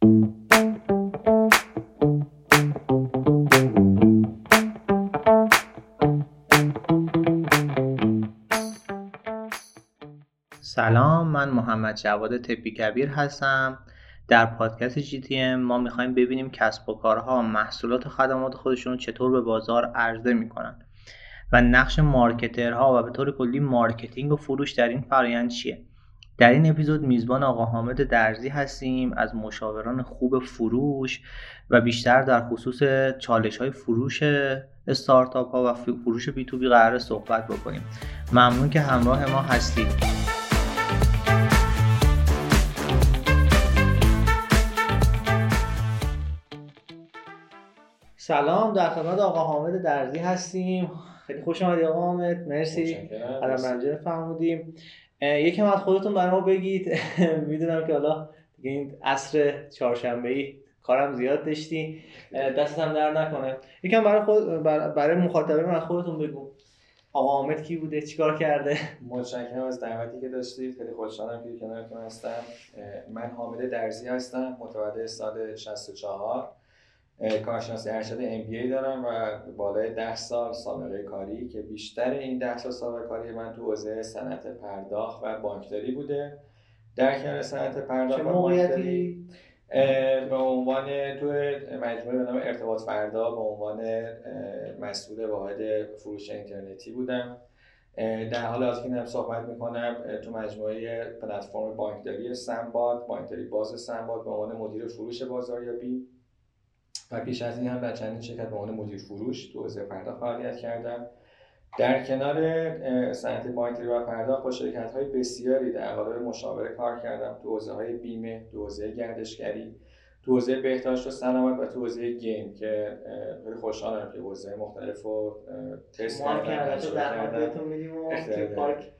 سلام من محمد جواد تپی کبیر هستم. در پادکست GTM ما می‌خوایم ببینیم کسب و کارها محصولات و خدمات خودشون چطور به بازار عرضه می‌کنن و نقش marketer ها و به طور کلی marketing و فروش در این فرایند چیه. در این اپیزود میزبان آقا حامد درزی هستیم از مشاوران خوب فروش و بیشتر در خصوص چالش های فروش استارتاپ ها و فروش بی تو بی قرار صحبت بکنیم. ممنون که همراه ما هستید. سلام در خدمت آقا حامد درزی هستیم. خیلی خوش آمدید آقا حامد. مرسی. قدم منجر فرمودیم. یکم از خودتون برای ما بگید. می‌دونم که حالا دیگه این عصر چهارشنبه ای کارم زیاد داشتی. دستت هم در نکنه. یکم برای خود برای مخاطبین از خودتون بگو. آقا حامد کی بوده؟ چیکار کرده؟ متشکرم از دعوتی که داشتید. خیلی خوشحالم که کنارتون هستم. من حامد درزی هستم. متولد سال 64 کارشناسی ارشد MBA دارم و بالای ده سال سابقه کاری که بیشتر این ده سال سابقه کاری من تو حوزه صنعت پرداخت و بانکداری بوده. در کنار صنعت پرداخت و بانکداری به عنوان تو مجموعه به نام ارتباط فردا به عنوان مسئول واحد فروش اینترنتی بودم. در حال حاضر که صحبت می‌کنم تو مجموعه پلتفرم بانکداری سنباد بانکداری باز سنباد به عنوان مدیر فروش بازاریابی. و پیش از این هم در چندین شرکت به عنوان مدیر فروش تو حوزه پرداخت فعالیت کردم در کنار صنعت بانکداری و پرداخت با شرکت های بسیاری در قالب مشاوره کار کردم. تو حوزه های بیمه تو حوزه گردشگری تو حوزه بهداشت و سلامت و تو حوزه گیم که خیلی خوشحالم که حوزه مختلف رو تست کردم پارک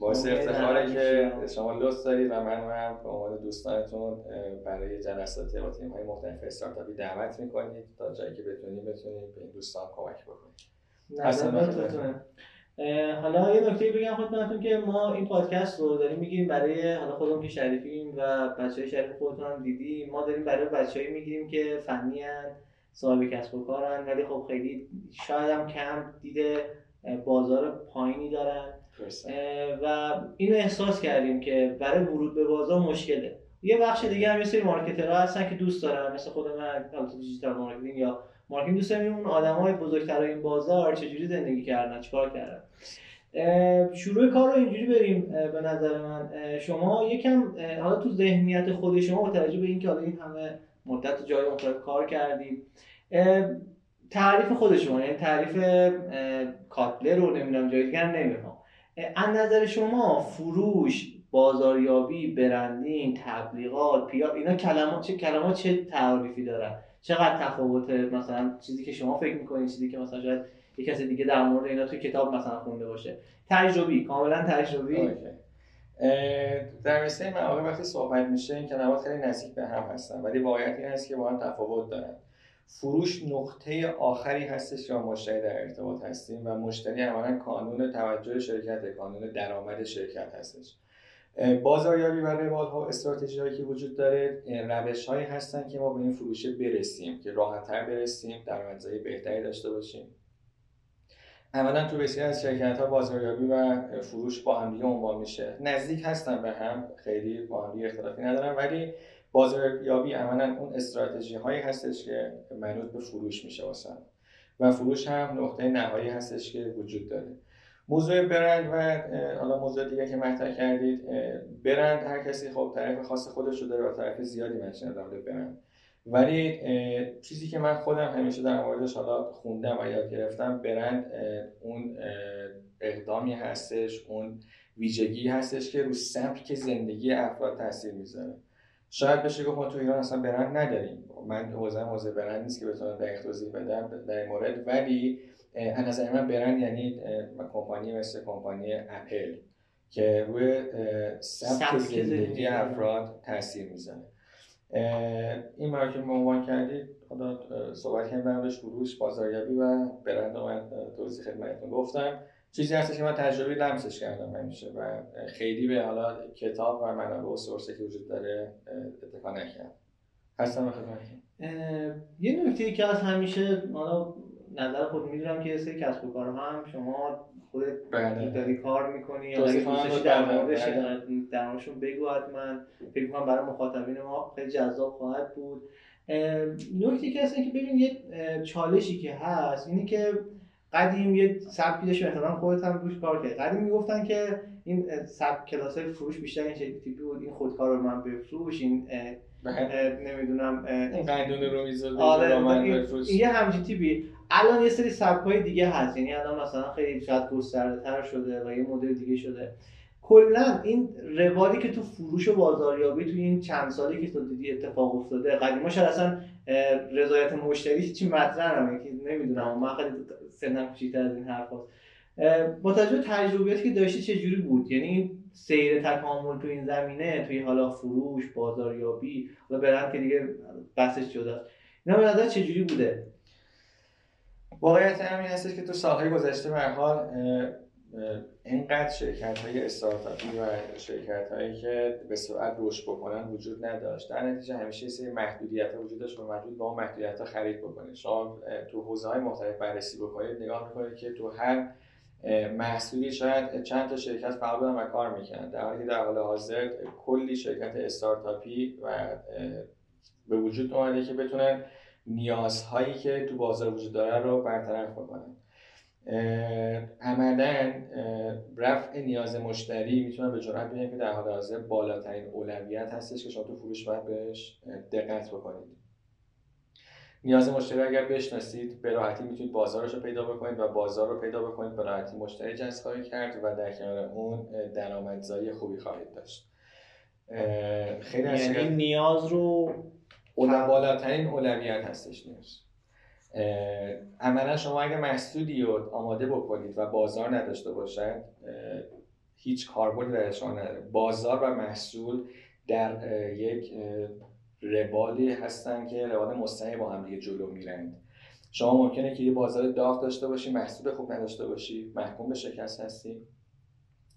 باعث افتخاره که شما لطف دارید و من هم به عنوان دوستانتون برای جلسات با تیم های مختلف استارتاپی دعوت می‌کنید تا جایی که بتونید بتونید به این دوستان کمک بکنید حالا یه نکته بگم خدمتتون که ما این پادکست رو داریم می‌گیریم برای حالا خودمون که شریفیم و بچه های شریف خودتون هم دیدیم ما داریم برای بچه‌ای می‌گیریم که فنی هن صاحب کسب و کارن ولی خب خیلی شاید هم کم دید بازار پایینی دارن. و اینو احساس کردیم که برای ورود به بازار مشکله. یه بخش دیگه هم مثل marketer ها هستن که دوست دارن مثل خود من digital marketing یا marketing. دوست داریم اون آدمای بزرگتر این بازار چجوری زندگی کردن چیکار کردن. شروع کار رو اینجوری بریم به نظر من. شما یکم حالا تو ذهنیت خود شما با توجه به اینکه حالا این همه مدت جای مختلف کار کردیم تعریف خود شما یعنی تعریف کاتلر رو نمی‌دونم جای دیگر نمی‌خوام. از نظر شما فروش بازاریابی برندینگ تبلیغات پیار اینا کلمات چه کلمات چه تعریفی دارن؟ چقدر تفاوت مثلا چیزی که شما فکر می‌کنید چیزی که مثلا شاید یه کسی دیگه در مورد اینا توی کتاب مثلا خونده باشه. تجربی کاملا تجربی. در مثل مواقع وقتی صحبت میشه این کلمات خیلی نزدیک به هم هستن ولی واقعیت این است که با هم تفاوت دارن. فروش نقطه آخری هستش که مشتری در ارتباط هستیم و مشتری عملا کانون توجه شرکت کانون درآمد شرکت هستش. بازاریابی و روال ها استراتژی هایی که وجود داره روش هایی هستن که ما به این فروشه برسیم که راحت تر برسیم درآمدزایی بهتری داشته باشیم. اولا تو بسیار از شرکت ها بازاریابی و فروش با هم دیگه عنوان میشه. نزدیک هستن به هم خیلی با هم اختلافی ندارن ولی بازاریابی عملا اون استراتژی هایی هستش که منوط به فروش میشه واسه. و فروش هم نقطه نهایی هستش که وجود داره. موضوع برند و حالا موضوع دیگه که مطرح کردید برند هر کسی خب طرف خاص خودش رو داره و طرف زیادی من در برند. ولی چیزی که من خودم همیشه در موردش حالا خوندم و یاد گرفتم برند اون اقدامی هستش اون ویژگی هستش که رو سبک زندگی افراد تاثیر می‌ذاره. شاید بشه گفت ما تو ایران اصلا برند نداریم. من حوزه حوزه برند نیست که بتونم دقیق توضیح بدم در این مورد ولی از نظر من برند یعنی کمپانی مثل کمپانی اپل که روی سبک زندگی افراد تاثیر می‌زنه این که به عنوان کردید حالا صحبت کردیم در فروش بازاریابی و برند من توضیح خدمتتون گفتم. چیزی هستش که من تجربه لمسش کردم همیشه و خیلی به حالا کتاب و منابع و سورسی که وجود داره اتکا نکردم هستم یه نکته که از همیشه حالا نظر خود می‌دونم که سری کسب و کار هم شما خودت بله. داری کار می‌کنی یا اگه دوستشی در موردش در موردشون بگو حتما. فکر کنم برای مخاطبین ما خیلی جذاب خواهد بود. نکته که هست که ببین یه چالشی که هست اینی که قدیم یه سبکی داشت مثلا خودت هم روش کار کرد قدیم می‌گفتن که این سبک کلاس فروش بیشتر این شکلی تیپی بود. این خودکار رو من بفروش این نمی‌دونم این قندون رو می‌زد آره این یه همچین تیپی. الان یه سری سبک های دیگه هست. یعنی الان مثلا خیلی شاید گسترده تر شده و یه مدل دیگه شده. کلا این روالی که تو فروش و بازاریابی تو این چند سالی که تو دیدی اتفاق افتاده قدیما شاید اصلا رضایت مشتری چی مطرح نمی‌دونم من خیلی سنم کوچیک‌تر از این حرف با توجه تجربیاتی که داشتی چه جوری بود؟ یعنی سیر تکامل تو این زمینه توی حالا فروش بازاریابی و برند که دیگه بحثش جداست. اینا به نظر چه جوری بوده؟ واقعیت همین هستش که تو سالهای گذشته به حال اینقدر شرکت های استارتاپی و شرکت هایی که به سرعت رشد بکنن وجود نداشت. در نتیجه همیشه سری محدودیت ها وجود داشت و با اون محدودیت ها خرید بکنید شما تو حوزه های مختلف بررسی بکنید نگاه می‌کنید که تو هر محصولی شاید چند تا شرکت فعال بودن و کار می‌کنن در حالی در حال حاضر کلی شرکت استارتاپی و به وجود اومده که بتونن نیازهایی که تو بازار وجود داره رو برطرف بکنن عملا رفع نیاز مشتری می‌تونم به جرات بگم که در حال حاضر بالاترین اولویت هستش که شما تو فروش باید بهش دقت بکنید. نیاز مشتری اگر بشناسید به راحتی می‌تونید بازارش رو پیدا بکنید و بازار رو پیدا بکنید به راحتی مشتری جذب خواهید کرد و در کنار اون درآمدزایی خوبی خواهید داشت. خیلی یعنی نیاز رو بالاترین اولویت هستش نیاز. عملا شما اگر محصولی رو آماده بکنید و بازار نداشته باشد هیچ کاربردی درش نداره. بازار و محصول در یک ربالی هستن که روال مستقیم با هم دیگه جلو میرند شما ممکنه که یه بازار داغ داشته باشی محصول خوب نداشته باشی محکوم به شکست هستی.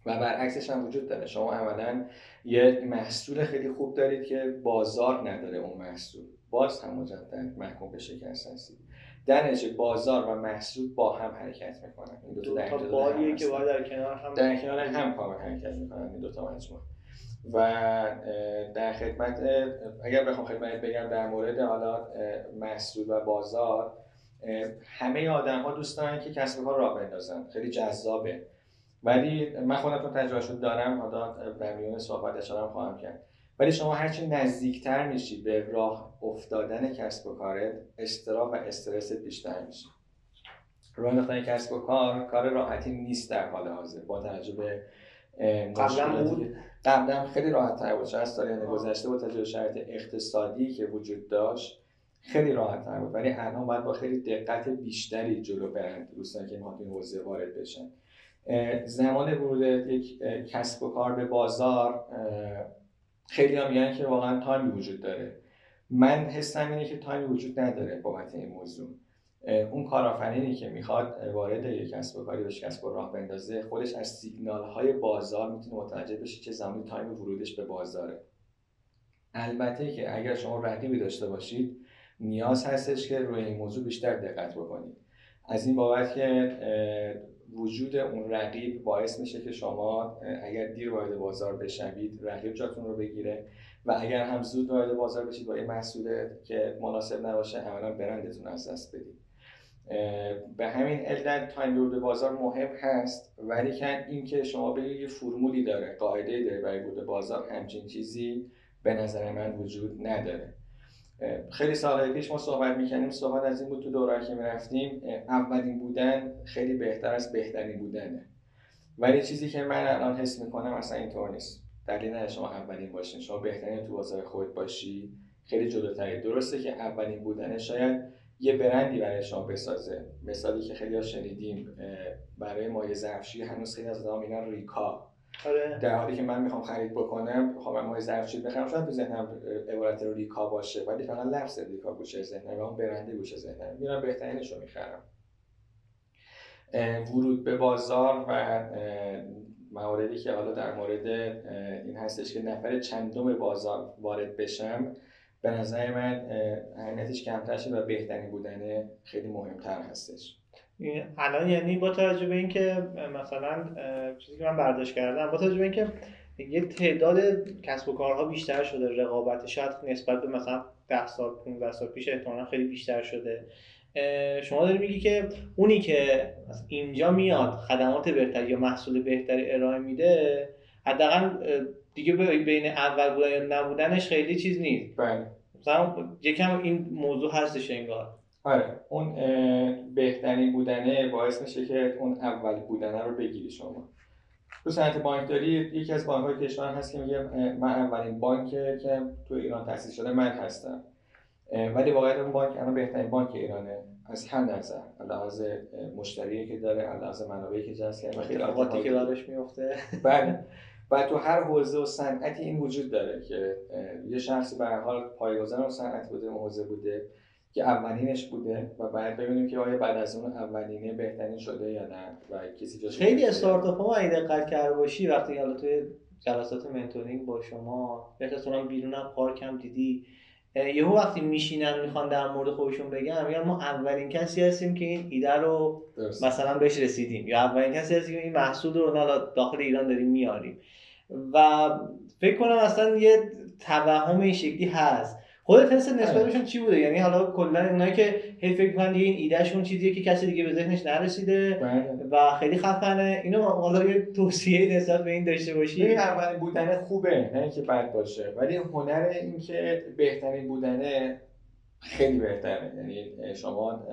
و برعکسش هم وجود داره. شما عملا یه محصول خیلی خوب دارید که بازار نداره اون محصول. باز هم مجدد محکوم به شکست هستید در نتیجه بازار و محصول با هم حرکت می‌کنن. این دو تا بالیه که باید در کنار هم در کنار هم کامل حرکت می‌کنن این دو تا مجموعه. و در خدمت اگر بخوام خدمت بگم در مورد حالا محصول و بازار همه آدم ها دوست دارن که کسب کار راه بندازن. خیلی جذابه. ولی من خودم تجربه شد دارم حالا در میون صحبت اشاره خواهم کرد. ولی شما هرچی نزدیکتر میشی به راه افتادن کسب و کارت استرا و استرست بیشتر میشه راه انداختن کسب و کار کار راحتی نیست در حال حاضر. با توجه به قبلا بود؟ قبلا خیلی راحت تر بود. چند سال گذشته با توجه شرایط اقتصادی که وجود داشت خیلی راحت تر بود. ولی الان باید با خیلی دقت بیشتری جلو برند دوستان که ما این حوزه وارد بشن. زمان ورود یک کسب و کار به بازار خیلی هم میگن که واقعا time ی وجود داره. من حسم اینه که time ی وجود نداره بابت این موضوع. اون کارآفرینی که می‌خواد وارد یک کسب و کاری بشه کسب و راه بندازه خودش از سیگنال های بازار می‌تونه متوجه بشه چه زمانی time ورودش به بازاره. البته که اگر شما رقیبی داشته باشید نیاز هستش که روی این موضوع بیشتر دقت بکنید. از این بابت که وجود اون رقیب باعث میشه که شما اگر دیر وارد بازار بشوید رقیب جاتون رو بگیره و اگر هم زود وارد بازار بشید با این محصول که مناسب نباشه عملا برندتون از دست بدید. به همین علت تایم ورود بازار مهم هست ولی که اینکه شما بگید یه فرمولی داره قاعده داره برای ورود بازار همچین چیزی به نظر من وجود نداره. خیلی سالهای پیش ما صحبت می‌کنیم صحبت از این بود تو دوره که می‌رفتیم اولین بودن خیلی بهتر از بهترین بودنه. ولی چیزی که من الان حس می‌کنم اصلا اینطور نیست. دلیل نه شما اولین باشین. شما بهترین تو بازار خود باشی. خیلی جلوتری. درسته که اولین بودنه شاید یه برندی برای شما بسازه. مثالی که خیلی ها شنیدیم برای مایه ظرفشویی هنوز خیلی از آدم میگن ریکا. آره. در حالی که من می‌خوام خرید بکنم من مایه ظرفشویی بخرم شاید تو ذهنم عبارت ریکا باشه ولی فقط لفظ ریکا گوشه ذهنم اون برنده گوشه ذهنم. میرم بهترینش رو می‌خرم. ورود به بازار و مواردی که حالا در مورد این هستش که نفر چندم بازار وارد بشم به نظر من اهمیتش کمتر شد و بهترین بودن خیلی مهمتر هستش. الان یعنی با توجه به اینکه مثلا چیزی که من برداشت کردم با توجه به اینکه یه تعداد کسب و کارها بیشتر شده رقابت شاید نسبت به مثلا 10 سال 15 سال پیش احتمالا خیلی بیشتر شده. شما داری میگی که اونی که اینجا میاد خدمات بهتری یا محصول بهتری ارائه میده حداقل دیگه بین اول بودن یا نبودنش خیلی چیز نیست. بله. مثلا یکم این موضوع هستش انگار. آره اون بهترین بودنه باعث میشه که اون اول بودنه رو بگیری شما. تو صنعت بانکداری یکی از بانک های کشور هست که میگه من اولین بانک که تو ایران تأسیس شده من هستم. ولی واقعا اون بانک الان بهترین بانک ایرانه. از هر نظر لحاظ مشتری که داره لحاظ منابعی که جذب کرده اتفاقاتی که براش میفته. بله. و تو هر حوزه و صنعتی این وجود داره که یه شخصی به هر حال پایه‌گذار صنعت بوده حوزه بوده. که اولینش بوده و بعد ببینیم که آیا بعد از اون اولینه بهترین شده یا نه و کسی جاش خیلی استارتاپ ها اگه دقت کرده باشی وقتی حالا توی جلسات منتورینگ با شما یا بیرونم پارک هم دیدی یهو وقتی میشینن می‌خوان در مورد خودشون بگم یا ما اولین کسی هستیم که این ایده رو درست. مثلا بهش رسیدیم یا اولین کسی هستیم که این محصول رو داخل ایران داریم میاریم. و فکر کنم اصلا یه توهم این شکلی هست. حس نسبتشون آره. چی بوده؟ یعنی حالا کلا اونایی که هی فکر می‌کنن این ایدهشون چیزیه که کسی دیگه به ذهنش نرسیده بله. و خیلی خفنه. اینو حالا یه توصیه نسبت به این داشته باشی. این اولین بودن خوبه نه اینکه بد باشه. ولی هنر اینکه بهترین بودنه خیلی بهتره. یعنی شما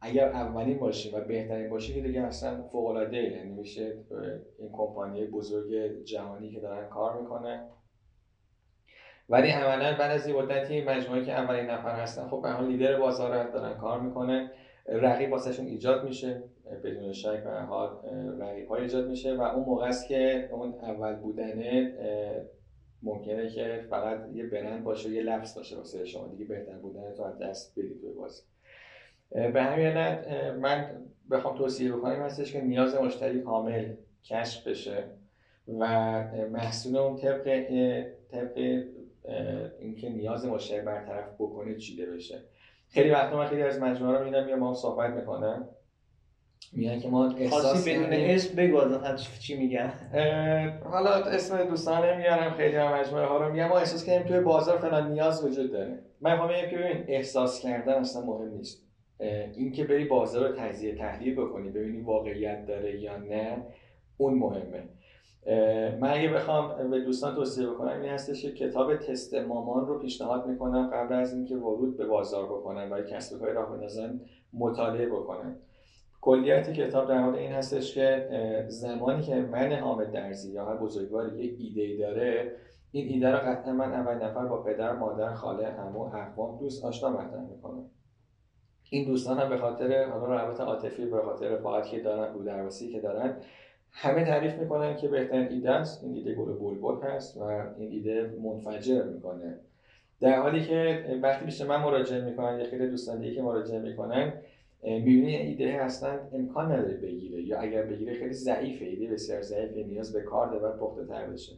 اگر اولین باشی و بهترین باشی که دیگه اصلا فوق العاده یعنی میشه این کمپانی بزرگ جهانی که دارن کار می‌کنن ولی عملا بعد از یه مدتی مجموعه که اولین نفر هستن خب به لیدر بازار دارن کار می‌کنن رقیب واسهشون ایجاد میشه بدون شک به حال رقیب های ایجاد میشه و اون موقع است که اون اول بودنه ممکنه که فقط یه برند باشه یه لفظ باشه واسه شما. دیگه بهتر بودن تو از دست بدید توی بازی. به همین علت من بخوام توصیه بکنم هستش که نیاز مشتری کامل کشف بشه و محصول اون طبق طبق اینکه نیاز مشتری برطرف بکنه چیده بشه. خیلی وقتا من خیلی از مجموعه رو میدم یا ما صحبت می‌کنم میگن که ما احساس بدون اسم بگو چی میگن. حالا اسم دوستان نمیارم خیلی هم مجموعه ها رو میگم. ما احساس کردیم توی بازار فلان نیاز وجود داره. من می‌خوام که ببین احساس کردن اصلا مهم نیست. اینکه بری بازار رو تجزیه تحلیل بکنی ببینی واقعیت داره یا نه اون مهمه. من اگه بخوام به دوستان توصیه بکنم این هستش که کتاب تست مامان رو پیشنهاد می‌کنم قبل از اینکه ورود به بازار بکنن و کسب کاری راه بندازن مطالعه بکنن. کلیت کتاب در مورد این هستش که زمانی که من حامد درزی یا هر بزرگواری یه ایده داره این ایده رو قطعا من اول نفر با پدر مادر خاله عمو اقوام دوست آشنا مطرح می‌کنم. این دوستان هم به خاطر حالا روابط عاطفی به خاطر رفاقتی که دارن رو که دارن همه تعریف می‌کنن که بهترین ایده است. این ایده گل بلبل هست و این ایده منفجر می‌کنه. در حالی که وقتی بیشتر من مراجعه می‌کنن یا خیلی دوستان دیگه که مراجعه می‌کنن می‌بینی ایده اصلا امکان نداره بگیره یا اگر بگیره خیلی ضعیفه. ایده بسیار ضعیفه نیاز به کار داره پخته تر بشه.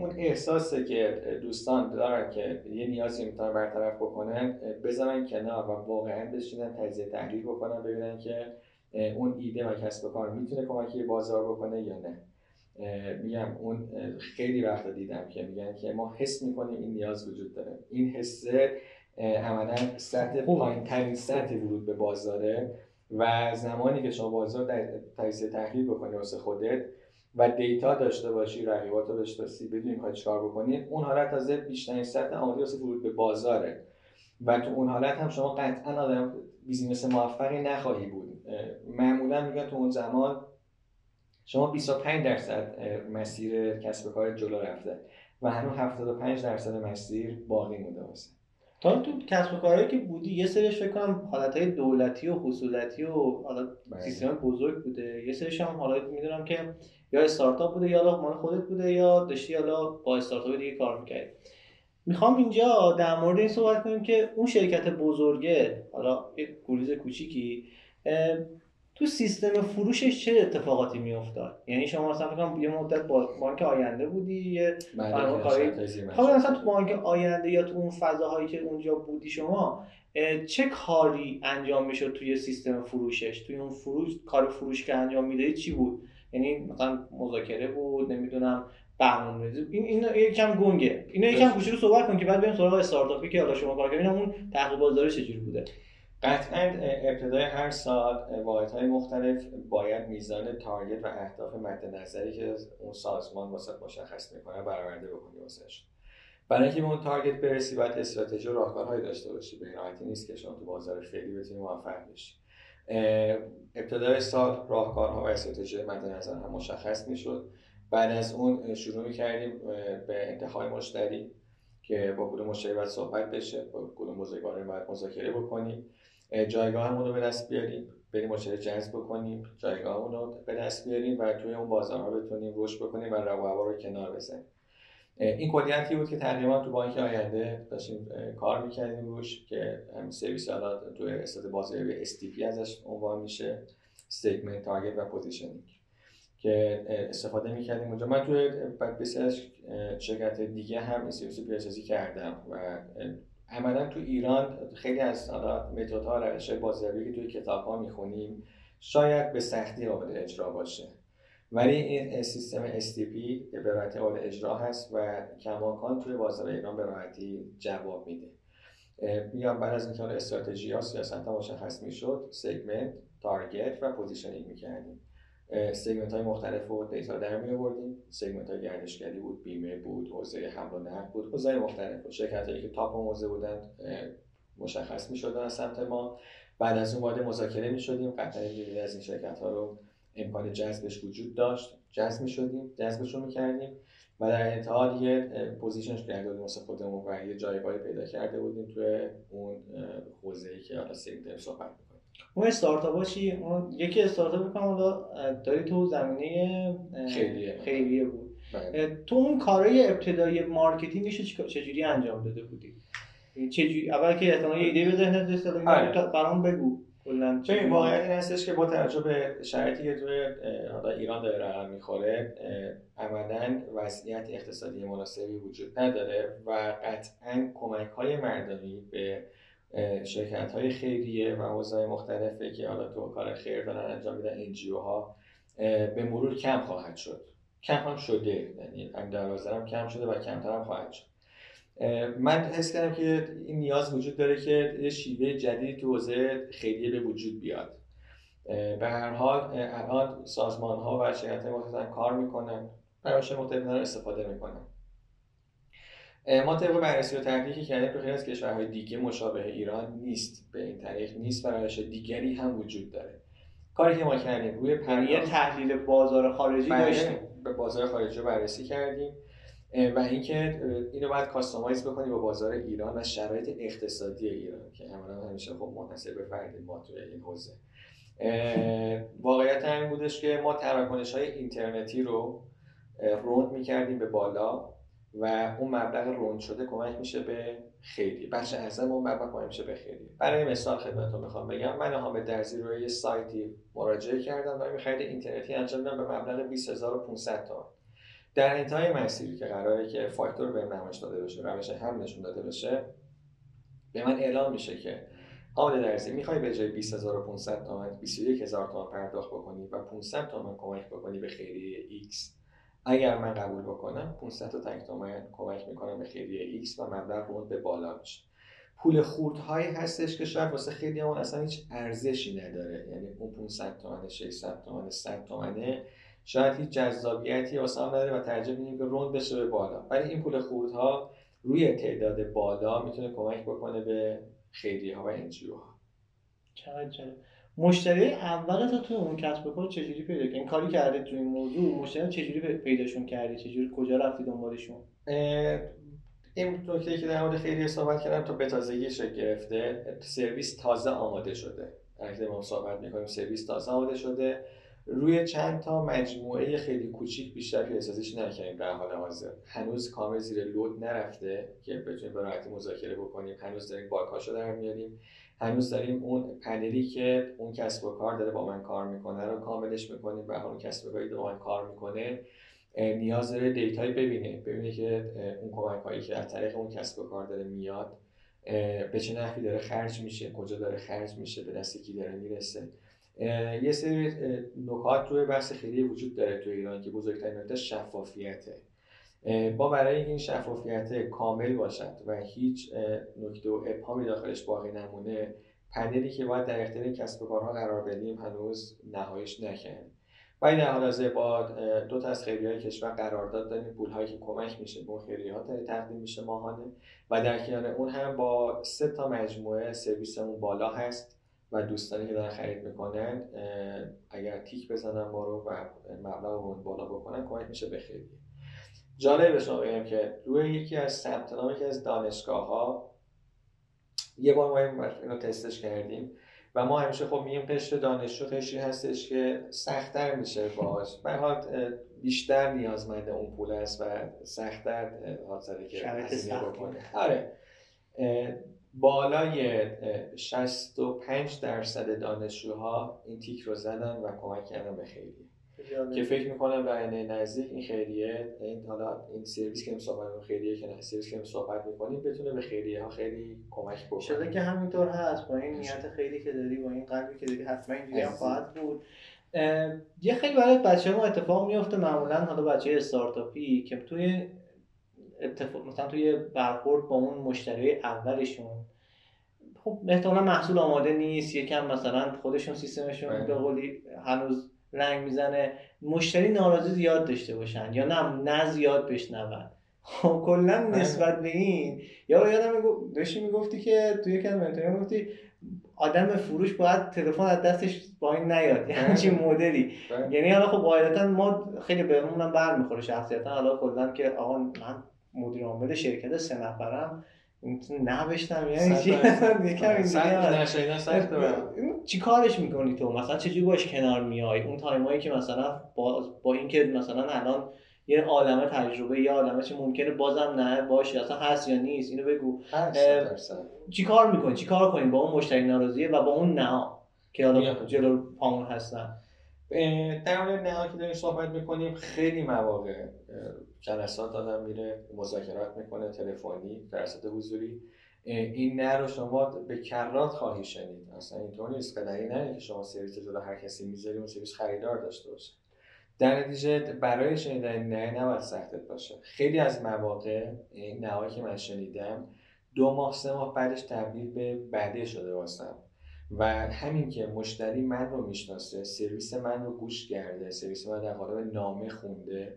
اون احساسه که دوستان دارن که یه نیازی می‌تونن برطرف بکنن بزنن کنار و واقعا بشینن تجزیه تحلیل بکنن ببینن که اون ایده و کسب کار می‌تونه کمکی بازار بکنه یا نه؟ میگم اون خیلی وقت دیدم که میگن که ما حس می‌کنیم این نیاز وجود داره. این حسه عملا سطح پایین ترین سطح ورود به بازاره و زمانی که شما بازار در تجزیه تحلیل بکنی واسه خودت و دیتا داشته باشی رقیبات رو بشناسی بدونی می‌خوای چیکار بکنی اون حالت تازه بیشترین سطح آماده واسه ورود به بازاره. و تو اون حالت هم شما قطعا آدم بیزینس موفقی نخواهی بود. معمولا میگن تو اون زمان شما 25 درصد مسیر کسب کار جلو رفته و هنوز 75 درصد مسیر باقی مونده واسه. تا تو کسب و کارهایی که بودی یه سریش فکر کنم حالتهای دولتی و خصوصیتی و حالا بله. سیستم بزرگ بوده. یه سریش هم حالا می‌دونم که یا استارتاپ بوده یا مال خودت بوده یا داشتی حالا با استارتاپ دیگه کار می‌کردی. می‌خوام اینجا در مورد این صحبت کنیم که اون شرکت بزرگه حالا یک گریز کوچیکی تو سیستم فروشش چه اتفاقاتی میافتاد؟ یعنی شما مثلا فکر یه مدت با بانک آینده بودی یه کاری خیلی خب مثلا تو بانک آینده یا تو اون فضاهایی که اونجا بودی شما چه کاری انجام می‌شد توی سیستم فروشش؟ توی اون فروش کار فروش که انجام می‌دهید چی بود؟ یعنی مثلا مذاکره بود نمی‌دونم برنامه‌ریزی این این یکم گنگه. اینا یکم کوچولو صحبت کن که بعد بریم سراغ استارتاپی که حالا شما کار کردین. اون تحقیق بازاری چجوری بوده؟ قطعا ابتدای هر سال واحدهای مختلف باید میزان تارگت و اهداف مد نظری که اون سازمان واسه مشخص می‌کنه برآورده بکنی واسش. برای اینکه به اون تارگت برسی باید استراتژی و راهکارهایی داشته باشی. به راحتی نیست که شما تو بازار فعلی بتونی موفق بشی. ابتدای سال راهکارها و استراتژی مد نظر هم مشخص می‌شد. بعد از اون شروع می‌کردیم به انتخاب مشتری که با کدوم مشتری باید صحبت بشه با کدوم بزرگوار باید مذاکره بکنیم. جایگاهمون رو به دست بیاریم بریم مشتری جذب بکنیم جایگاهمون رو به دست بیاریم و توی اون بازارها بتونیم رشد بکنیم و رقابا رو کنار بزنیم این کلیتی بود که تقریبا تو بانک آینده داشتیم کار می‌کردیم روش که همین سرویس حالا تو استاد بازاریابی STP ازش عنوان میشه segment target و positioning که استفاده می‌کردیم اونجا. من توی بسیار شرکت دیگه هم این سرویس پیاده‌سازی کردم و عملا تو ایران خیلی از متدها روش بازاریابی که توی کتاب ها می‌خونیم شاید به سختی قابل اجرا باشه. ولی این سیستم STP به راحتی قابل اجرا هست و کماکان توی بازار ایران به راحتی جواب میده. میام بعد از اینکه استراتژی ها سیاست ها مشخص می‌شد segment target و positioning می‌کردیم. segment های مختلف رو data در می آوردیم. segment های گردشگری بود بیمه بود حوزه حمل و نقل بود حوزه مختلف بود. شرکت هایی که top حوزه بودن مشخص می شدن از سمت ما. بعد از اون وارد مذاکره می شدیم. قطعا از این شرکت ها رو امکان جذبش وجود داشت. جذب می شدیم. جذبش رو می کردیم. و در انتها دیگه position ش کردیم واسه خودمون و یه جایگاهی پیدا کرده بودیم توی اون حوزه‌ای که حالا صحبت اون استارتاپ چی؟ اون یکی استارتاپ بکنم حالا داری تو زمینه خیریه. خیریه بود. بله. تو اون کارهای ابتدایی marketing ش چجوری انجام داده بودی؟ چجوری اول که احتمال ایده به ذهنت رسید. برام بگو. کلا ببین واقعیت این هستش که با توجه به شرایطی که توی ایران داره رقم می‌خوره عملا وضعیت اقتصادی مناسبی وجود نداره و قطعا کمک های مردمی به شرکت های خیریه و حوزه مختلفه که حالا تو کار خیر دارن انجام میدن انجیو ها به مرور کم خواهد شد. کم هم شده یعنی هم کم شده و کمتر هم خواهد شد. من حس کردم که این نیاز وجود داره که یه شیوه جدید تو حوزه خیریه به وجود بیاد. به هر حال الان سازمان ها و شرکت های کار می‌کنن برای مختلف استفاده می‌کنن. ما طبق بررسی و تحقیقی کردیم تو خیلی از کشورهای دیگه مشابه ایران نیست. به این طریق نیست و روش دیگری هم وجود داره. کاری که ما کردیم روی یه تحلیل بازار خارجی بله، داشتیم. به بازار خارجی رو بررسی کردیم. و اینکه اینو باید کاستومایز بکنیم با بازار ایران و شرایط اقتصادی ایران که عملا همیشه خب منحصر به فرد ما توی این حوزه. واقعیت این بودش که ما تراکنش های اینترنتی رو روند می‌کردیم به بالا. و اون مبلغ روند شده کمک میشه به خیلی بخش اعظم اون مبلغ کمک میشه به خیلی برای مثال خدمتتون می‌خوام بگم من حامد درزی روی یه سایتی مراجعه کردم و خرید اینترنتی انجام دادم به مبلغ 20500 تومان. در انتهای مسیری که قراره که فاکتور به نمایش داده بشه روش هم نشون داده بشه به من اعلام میشه که حامد درزی می‌خوای به جای 20500 تومان 21000 تومان پرداخت بکنی و 500 تومان کمک بکنی به خیریه X اگر من قبول بکنم 500 تا تک تومن کمک می‌کنم به خیریه X و مبلغ روند به بالا میشه. پول خردهایی هستش که شاید واسه خیلی همون اصلا هیچ ارزشی نداره. یعنی اون 500 تومن 600 تومن 100 تومنه شاید هیچ جذابیتی واسه نداره و ترجیح میدیم که روند بشه به بالا. ولی این پول خردها روی تعداد بالا می‌تونه کمک بکنه به خیریه ها و NGO ها چقدر مشتری اول تو توی اون کسب و کار چجوری پیدا کردی؟ کاری کرده توی این موضوع مشتری چجوری پیداشون کردی؟ چجوری کجا رفتی دنبالشون؟ این نکته که در مورد خیلی صحبت کردم تا به تازگی شکل گرفته. سرویس تازه آماده شده. اگه ما صحبت می‌کنیم سرویس تازه آماده شده. روی چند تا مجموعه خیلی کوچیک بیشتر پیاده‌سازیش نکردیم در حال حاضر. هنوز کامل زیر load نرفته که بتونیم به راحتی مذاکره بکنیم. هنوز داریم باگاشو در میاریم. هنوز داریم اون پنلی که اون کسب و کار داره با من کار می‌کنه رو کاملش می‌کنیم و اون کسب و کاری با من کار می‌کنه نیاز داره دیتای ببینه ببینه که اون کمک هایی که از طریق اون کسب و کار داره میاد به چه نحوی داره خرج میشه کجا داره خرج میشه به دست کی داره می‌رسه. یه سری نکات روی بحث خیلی وجود داره تو ایران که بزرگترین نکته شفافیته. با برای این شفافیت کامل باشد و هیچ نکته و ابهامی داخلش باقی نمونه پنلی که باید در اختیار کسب و کارها قرار بدیم هنوز نهاییش نکردیم و در حال حاضر با دو تا از خیریه های کشور قرارداد داریم. پول هایی که کمک میشه به خیریه ها تقدیم میشه ماهانه. و در کنار اون هم با سه تا مجموعه سرویسمون بالا هست و دوستانی که دارن خرید می‌کنن اگر تیک بزنن ما رو و مبلغ بالا بکنن کمک میشه به خیریه. جالب شما بگم که روی یکی از ثبت نام یکی از دانشگاه ها یه بار ما اینو تستش کردیم و ما همیشه خب میگیم قشر دانشجو قشری هستش که سختتر میشه باش به حال بیشتر نیازمند اون پول است و سختتر حاضره که هزینه بکنه. آره. بالای 65 درصد دانشجوها این تیک رو زدن و کمک کردن به خیلی که فکر می‌کنم به آینده نزدیک این خیریه این حالا این سرویس که صحبت خیریه که نه سرویس که صحبت می‌کنیم بتونه به خیریه ها خیلی کمک بکنه. شده که همینطور هست با این نیت خیلی که داری با این قلبی که داری حتما اینجوری هم خواهد بود. یه خیلی برای بچه ما اتفاق میفته معمولا حالا بچه استارتاپی که توی اتفاق مثلا توی برخورد با اون مشتری اولشون خب احتمالا محصول آماده نیست یکم مثلا خودشون سیستمشون به قولی هنوز رنگ می‌زنه مشتری ناراضی زیاد داشته باشن یا نه نه زیاد بشنون خب کلا بله. نسبت به این یا یادم داشتی می‌گفتی که توی یکی از منتوری گفتی آدم فروش باید تلفن از دستش با این نیاد یعنی بله. چی مدلی بله. یعنی حالا خب قاعدتا ما خیلی بهمونم برمیخوره شخصیتا حالا کلا که آقا من مدیر عامل شرکت سه نفرم نوشتم یعنی چی چی کارش می‌کنی تو؟ مثلا چجوری باش کنار میای؟ اون تایمایی که مثلا با, با اینکه مثلا الان یه عالمه تجربه یا عالمه چه ممکنه بازم نه باشه اصلا هست یا نیست اینو بگو. چی کار می‌کنی؟ چی کار کنیم با اون مشتری ناراضیه و با اون نه که حالا جلو پامون هستن؟ در مورد نها که داریم صحبت می‌کنیم خیلی مواقع جلسات آدم میره مذاکرات می‌کنه تلفنی در حضوری. این نه رو شما به کرات خواهی شنید. اصلا اینطور نیست. قدری نه که شما سرویس جلو هر کسی می‌ذاری اون سرویس خریدار داشته باشه. در نتیجه برای شنیدن نه نباید سختت باشه. خیلی از مواقع این نهایی که من شنیدم دو ماه سه ماه بعدش تبدیل به بعده شده واسم. و همین که مشتری من رو می‌شناسه سرویس من رو گوش کرده سرویس من در قالب نامه خونده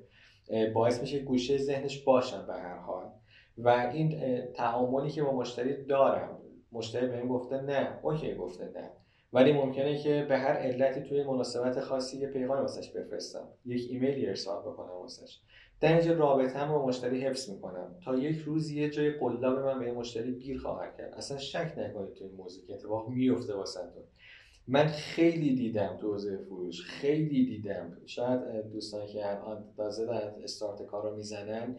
باعث میشه گوشه ذهنش باشم به هر حال. و این تعاملی که با مشتری دارم. مشتری به این گفته نه. اوکی گفته نه. ولی ممکنه که به هر علتی توی مناسبت خاصی یه پیغام واسش بفرستم. یک ایمیلی ارسال بکنم واسش. در اینجا رابطه هم با مشتری حفظ می‌کنم. تا یک روز یه جای قلاب من به مشتری گیر خواهد کرد. اصلا شک نکنید تو این موضوع که اتفاق میفته واسهتون. من خیلی دیدم تو حوزه فروش خیلی دیدم. شاید دوستانی که الان تازه در استارت کار رو می‌زنن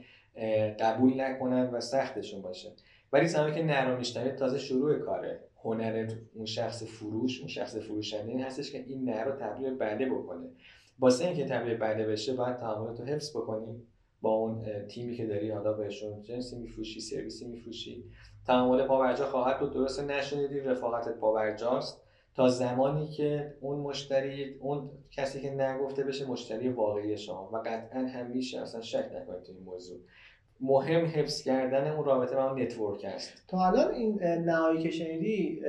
قبول نکنن و سختشون باشه. ولی زمانی که نرو تازه شروع کاره. هنر اون شخص فروش اون شخص فروشنده این هستش که این نه رو تبدیل بله بکنه. واسه اینکه تبدیل بله بشه باید تعاملات رو حفظ بکنی. با اون تیمی که داری حالا بهشون جنسی میفروشی سرویسی میفروشی. تعامل پاورجا خواهد بود. درست نشنیدی رفاقتت پاورجاست. تا زمانی که اون مشتری اون کسی که نگفته بشه مشتری واقعی شما. و قطعا هم میشه. اصلا شک نکنید تو این موضوع. مهم حفظ کردن اون رابطه با اون network است. تا الان این نه‌هایی که شنیدی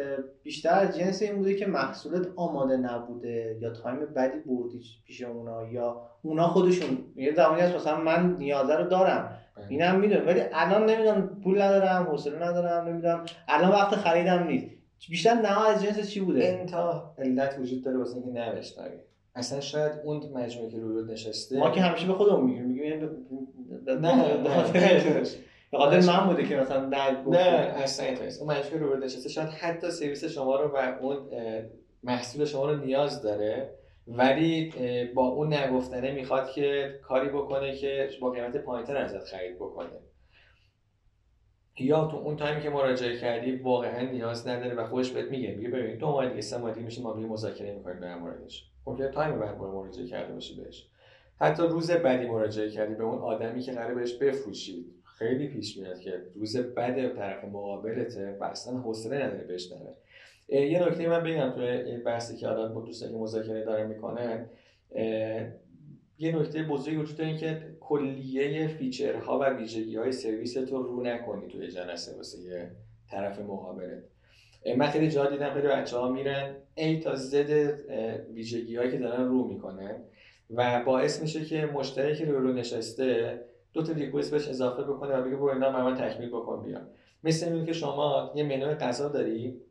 بیشتر از جنس این بوده که محصولت آماده نبوده یا time بدی بردی پیش اونا یا اونا خودشون. یه زمانی هست مثلا من نیازه رو دارم. بله. اینم می‌دونم. ولی الان نمی‌دونم پول ندارم حوصله ندارم نمی‌دونم. الان وقت خریدم نیست. بیشتر نه از جنس چی بوده؟ چند تا علت وجود داره واسه اینکه نه بشنوی اصلا شاید اون مجموعه که روبروی نشسته ما که همیشه به خودمون میگیم میگیم نه به خاطر من بوده که مثلا نه نه اصلا نیست. اون مجموعه روبروی نشسته شاید حتی سرویس شما رو و اون محصول شما رو نیاز داره ولی با اون نه گفتنه می‌خواد که کاری بکنه که با قیمت پایینتر ازت خرید بکنه. یا تو اون time ی که مراجعه کردی واقعا نیاز نداره و خودش بهت میگه. میگه ببین ماه دیگه سه ماه دیگه میشه ما مذاکره می‌کنیم در موردش ممکنه time بد مراجعه کرده باشی بهش. حتی روز بعدی مراجعه کردی به اون آدمی که قراره بهش بفروشی. خیلی پیش میاد که روز بعد طرف مقابلته و اصلا حوصله نداره بشنوه یه نکته من بگم تو این بحثی که الان با دوستانی که مذاکره دارن می‌کنن یه نکته بزرگی وجود داره که کلیه فیچرها و ویژگی های سرویس تو رو نکنی توی جلسه واسه یه طرف مقابلت. من خیلی جا دیدم خیلی بچه ها میرن ای تا زد ویژگی هایی که دارن رو می‌کنن و باعث میشه که مشتری که رو رو نشسته دو تا ریکوست بهش اضافه بکنه و بگه برو اینا من تکمیل بکن بیا. مثل اینه که شما یه منوی غذا داری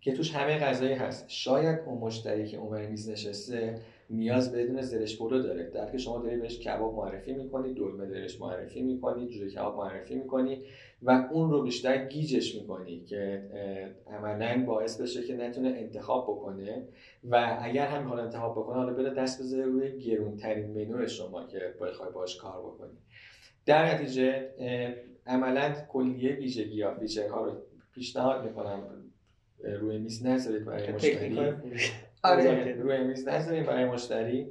که توش همه غذایی هست. شاید اون مشتری که اون میز نشسته نیاز بدون زرش برو داره. در که شما داری بهش کباب معرفی می‌کنی دلمه دارش معرفی می‌کنی جوجه کباب معرفی می‌کنی و اون رو بیشتر گیجش می‌کنی که عملا باعث بشه که نتونه انتخاب بکنه و اگر هم می‌خواد انتخاب بکنه حالا بره دست بذاره روی گرونترین منو شما که بخوای باش کار بکنی. در نتیجه عملا کلیه ویژگی ها feature ها رو پیشنهاد می‌کنم روی میز نذارید برای مشتری. آره. روی میز نذاریم برای مشتری.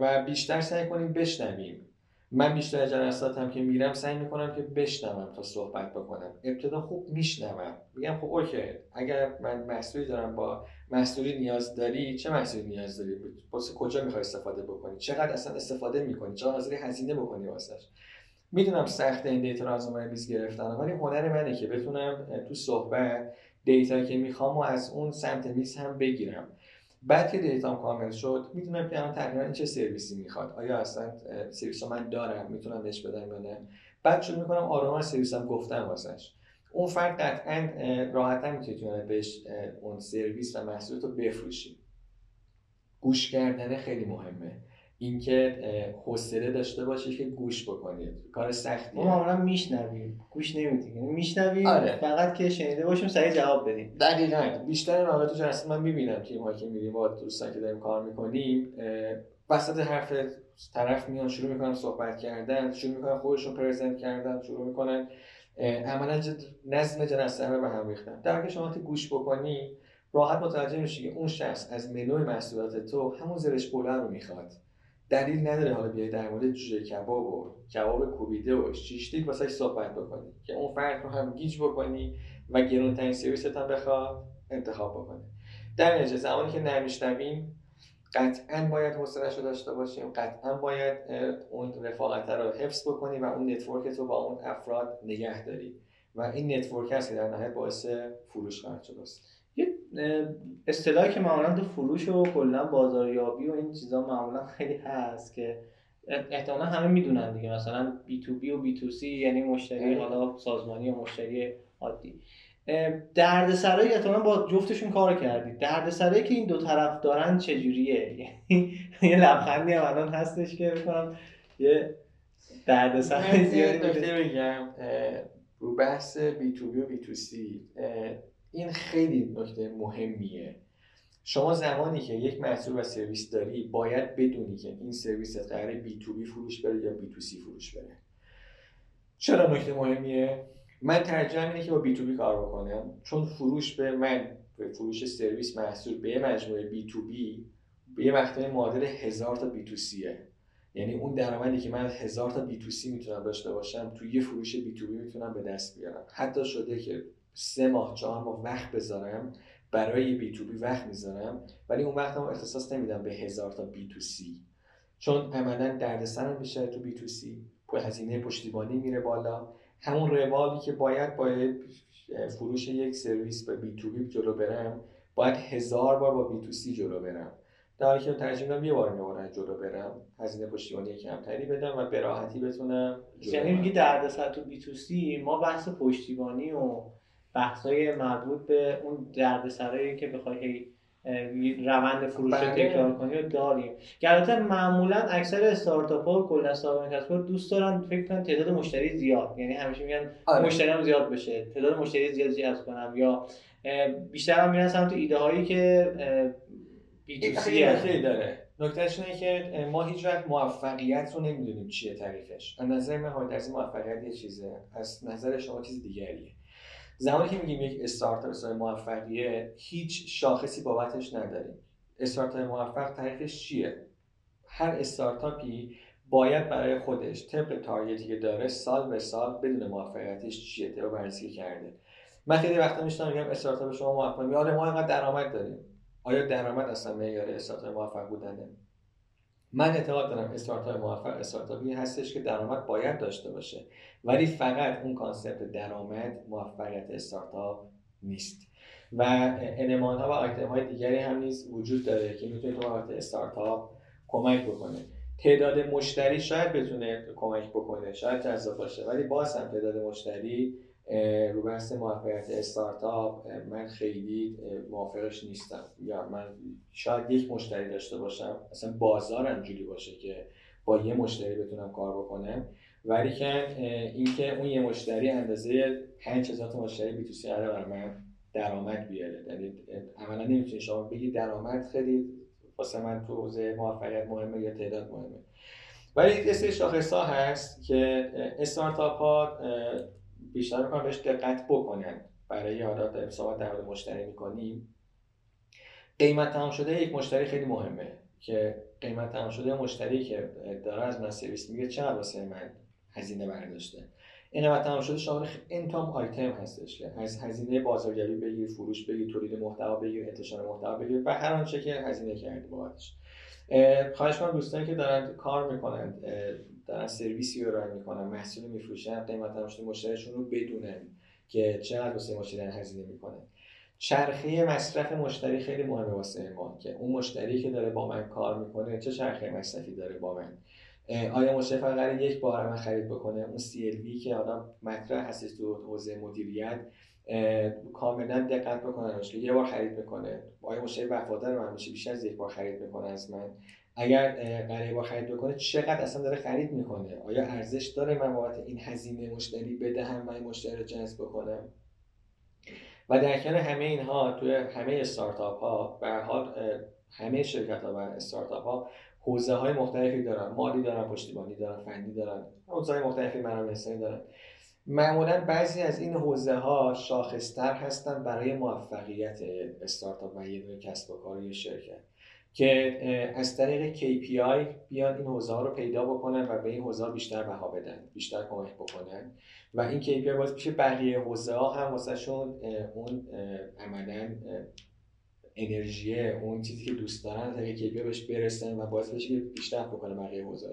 و بیشتر سعی کنیم بشنویم. من بیشتر جلساتم که میرم سعی می‌کنم که بشنوم تا صحبت بکنم. ابتدا خوب میشنوم. میگم خب okay اگر من محصولی دارم یا محصولی نیاز داری چه محصولی نیاز داری؟ واسه کجا می‌خوای استفاده بکنی؟ چقدر اصلا استفاده می‌کنی؟ چقدر حاضری هزینه بکنی واسش؟ می‌دونم سخت این data رو از اون میز گرفتن ولی هنر منه که بتونم تو صحبت data که می‌خوام و از اون سمت میز هم بگیرم. بعد که data م کامل شد می‌تونم که الان تقریبا چه سرویسی می‌خواد. آیا اصلا سرویس من دارم می‌تونم بهش بدم یا نه؟ بعد شروع می‌کنم آرام سرویسم گفتم واسش. اون فرد قطعا راحتا می‌تونه بهش اون سرویس و محصولات رو بفروشی گوش کردن خیلی مهمه. اینکه حوصله داشته باشید که گوش بکنید کار سختیه. ما معمولا میشنویم. گوش نمیدیم. یعنی میشنویم آره. فقط که شنیده باشیم سریع جواب بدیم. دقیقاً. بیشتر تو جلسه من می‌بینم که ما که میریم با دوستان که داریم کار می‌کنیم وسط حرف طرف میان شروع می‌کنن صحبت کردن شروع می‌کنن خودشون پرزنت کردن شروع می‌کنن عملا نظم جلسه رو به هم ریختن. در شما گوش بکنی راحت متوجه میشی که اون شخص از منوی محصولات تو همون زرش رو می‌خواد. دلیل نداره حالا بیای در مورد جوجه کباب و کباب کوبیده و شیشتیک واسه صحبت بکنی. که اون فرد رو هم گیج بکنی و گرونترین سرویست هم بخواد انتخاب بکنه. در نتیجه زمانی که نه میشنویم قطعا باید حوصلهش رو داشته باشیم. قطعا باید اون رفاقت رو حفظ بکنی و اون network رو با اون افراد نگه داری. و این network هست که در نهایت باعث فروش خواهد شد یه اصطلاحی که معمولا تو فروش و کلا بازاریابی و این چیزا معمولا خیلی هست که احتمالا همه می‌دونن دیگه. مثلا بی تو بی و بی تو سی یعنی مشتری حالا سازمانی و مشتری عادی. دردسرایی احتمالا با جفتشون کار کردید دردسرایی که این دو طرف دارن چجوریه؟ یعنی یه لبخندی هم الان هستش که بکنم یه دردسر زیادی بگم رو بحث بی تو بی و B2C این خیلی نکته مهمیه. شما زمانی که یک محصول و سرویس داری باید بدونی که این سرویس قراره B2B فروش بره یا B2C فروش بره. چرا نکته مهمیه؟ من ترجیح اینه که با B2B کار بکنم. چون فروش به من به فروش سرویس محصول به مجموعه B2B به یه معادل هزار تا B2C ه یعنی اون درآمدی که من هزار تا B2C می‌تونم داشته باشم تو یه فروش B2B می‌تونم به دست بیارم. حتی شده که سه ماه چهار ماه وقت بذارم برای B2B وقت می‌ذارم ولی اون وقت هم اختصاص نمیدم به هزار تا B2C چون عملا دردسرم بیشتر تو بی تو سی هزینه پشتیبانی میره بالا. همون روالی که باید باید فروش یک سرویس به بی تو بی جلو برم باید هزار بار با بی تو سی جلو برم. در حالی که ترجیح میدم یه بار میبارن جلو برم هزینه پشتیبانی کمتری بدم و به راحتی بتونم یعنی میگی دردسر تو بی تو سی ما بحث پشتیبانی و بحثای مربوط به اون دردسرایی که بخوای روند فروش رو بله. تکرار کنی رو داریم. البته معمولا اکثر استارتاپ ها و کلا صاحبان کسب دوست دارن فکر کنن تعداد مشتری زیاد. یعنی همیشه میگن آره. مشتری زیاد بشه. تعداد مشتری زیاد جذب کنم؟ یا بیشتر هم میرن سمت ایده هایی که بی تو سی داره نکتهش اینه که ما هیچ وقت موفقیت رو نمی‌دونیم چیه تعریفش. از نظر من از موفقیت یه چیزه. از نظر شما چیز دیگریه. زمانی که میگیم یک استارتاپ موفقیه هیچ شاخصی بابتش نداریم. استارتاپ موفق تعریفش چیه؟ هر استارتاپی باید برای خودش طبق تارگتی که داره سال به سال بدون موفقیتش چیه؟ رو بررسی کرده. من خیلی وقتا میشتم میگم استارتاپ شما موفق میگه آره ما اینقدر درآمد داریم. آیا درآمد اصلا معیار استارتاپ موفق بودنه؟ من اعتقاد دارم استارتاپ موفق استارتاپی هستش که درآمد باید داشته باشه. ولی فقط اون concept درآمد موفقیت استارتاپ نیست. و المان ها و آیتم های دیگری هم نیز وجود داره که می‌تونه تو استارتاپ کمک بکنه. تعداد مشتری شاید بتونه کمک بکنه شاید جذاب باشه ولی باز هم تعداد مشتری رو بحث موفقیت استارتاپ من خیلی موافقش نیستم. یا من شاید یک مشتری داشته باشم اصلا بازارم جوری باشه که با یه مشتری بتونم کار بکنم. ولی که اینکه اون یه مشتری اندازه 5000 تا مشتری بی تو سی قرار من درآمد بیاره. یعنی عملا نمی‌تونی شما بگی درآمد خیلی واسه من تو حوزه موفقیت مهمه یا تعداد مهمه. ولی یه سری شاخص ها هست که استارتاپ ها بیشتر می‌کنم بهش دقت بکنن. برای حالا صحبت در مشتری می‌کنیم. قیمت تمام شده یک مشتری خیلی مهمه که قیمت تمام شده مشتری که داره از من سرویس میگه چقدر واسه من هزینه برداشته. این قیمت تمام شده شامل انتام آیتم هستش که از هزینه بازارگری بگیر فروش بگیر تولید محتوا بگیر انتشار محتوا بگیر و هر آنچه که هزینه کردی بابتش خواهش کنم دوستانی که دارن کار می‌کنن دارن سرویسی رو ارائه می‌کنن محصول میفروشن قیمت تمام مشتریشون رو بدونن که چقدر واسه مشتری هزینه می‌کنن. چرخه مصرف مشتری خیلی مهمه واسه ما که اون مشتری که داره با من کار می‌کنه چه چرخه مصرفی داره با من؟ آیا مشتری فقط یک بار من خرید بکنه؟ اون CLV که حالا مطرح هست تو حوزه مدیریت کاملا دقت بکنن یه بار خرید می‌کنه آیا مشتری وفادار من میشه بیشتر از یک بار خرید می‌کنه از من. اگر قراره با خرید بکنه چقدر اصلا داره خرید می‌کنه؟ آیا ارزش داره من بابت این هزینه مشتری بدهم و این مشتری رو جذب بکنم؟ و در کنار همه اینها توی همه استارتاپ ها به حال همه شرکت ها و استارتاپ ها حوزه های مختلفی دارن. مالی دارن پشتیبانی دارن فنی دارن. حوزه های مختلفی منابع دارن. معمولا بعضی از این حوزه ها شاخصتر هستن برای موفقیت استارتاپ و یه کسب و کار یا شرکت. که از طریق KPI بیان این حوزه ها رو پیدا بکنن و به این حوزه بیشتر بها بدن بیشتر کمک بکنن. و این KPI باز میشه بقیه حوزه ها هم واسه اون عملا انرژی اون چیزی که دوست دارن تا KPI بهش برسن و باعث بشه که بیشتر بکنه بقیه حوزه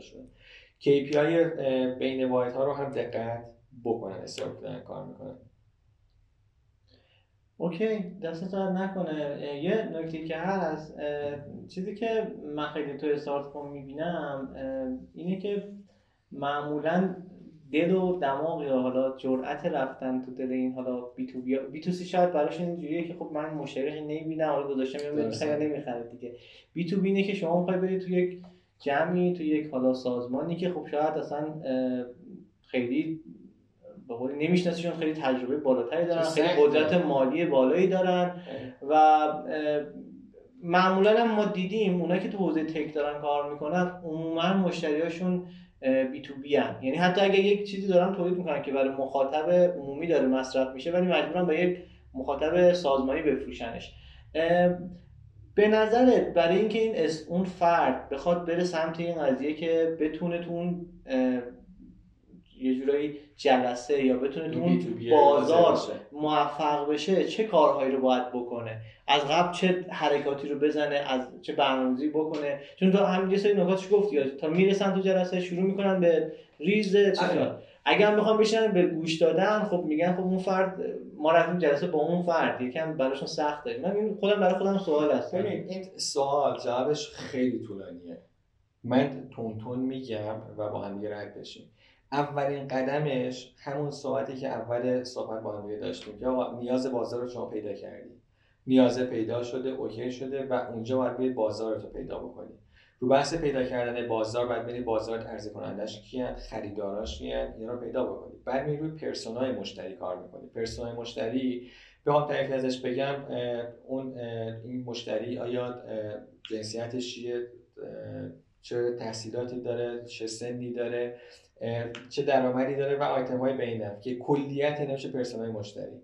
KPI بین واحد ها رو هم دقت بکنن استفاده کار می‌کنن. اوکی دست نکنه. یه نکته که هست چیزی که من خیلی تو استارت کن می‌بینم اینه که معمولا دل و دماغ یا حالا جرأت رفتن تو دل این حالا بی تو بی, بی تو سی شاید براش اینجوریه که خب من مشتری نمی‌بینم حالا گذاشتم یا می‌خواد یا نمی‌خره دیگه. بی تو بینه که شما می‌خوای برید تو یک جمعی تو یک حالا سازمانی که خب شاید اصلا خیلی به قولی نمیشناسیشون خیلی تجربه بالاتری دارن خیلی قدرت مالی بالایی دارن و معمولا هم ما دیدیم اونایی که تو حوزه تک دارن کار می‌کنن عموما مشتریاشون بی تو بی هم. یعنی حتی اگه یک چیزی دارن تولید می‌کنن که برای مخاطب عمومی داره مصرف میشه ولی مجبورن به یک مخاطب سازمانی بفروشنش به نظرت برای اینکه این اون فرد بخواد بره سمت این قضیه که بتونه تو اون یه جورایی جلسه یا بتونه تو اون بازار موفق بشه چه کارهایی رو باید بکنه؟ از قبل چه حرکاتی رو بزنه؟ از چه برنامه‌ریزی بکنه؟ چون تو همین یه سری نکاتش گفتی تا می‌رسن تو جلسه شروع می‌کنن به ریز چیزا اگر هم بخوام بشنن به گوش دادن خب میگن خب اون فرد ما رفتیم جلسه با اون فرد یکم براشون سخته من خودم برای خودم سوال هست این سوال جوابش خیلی طولانیه. من تون تون میگم و با هم رد بشیم. اولین قدمش همون صحبتی که اول صحبت با هم داشتیم که نیاز بازار رو شما پیدا کردی. نیاز پیدا شده اوکی شده و اونجا باید بازار رو پیدا بکنی. رو بحث پیدا کردن بازار باید ببینید بازار عرضه کنندش کیان خریداراش کیان اینا رو پیدا بکنی. بعد میری روی پرسونای مشتری کار می‌کنی. پرسونای مشتری بخوام تعریفی ازش بگم اون این مشتری آیا جنسیتش چیه؟ چه تحصیلاتی داره؟ چه سنی داره؟ چه درآمدی داره و آیتم های اینم که کلیت میشه persona ی مشتری.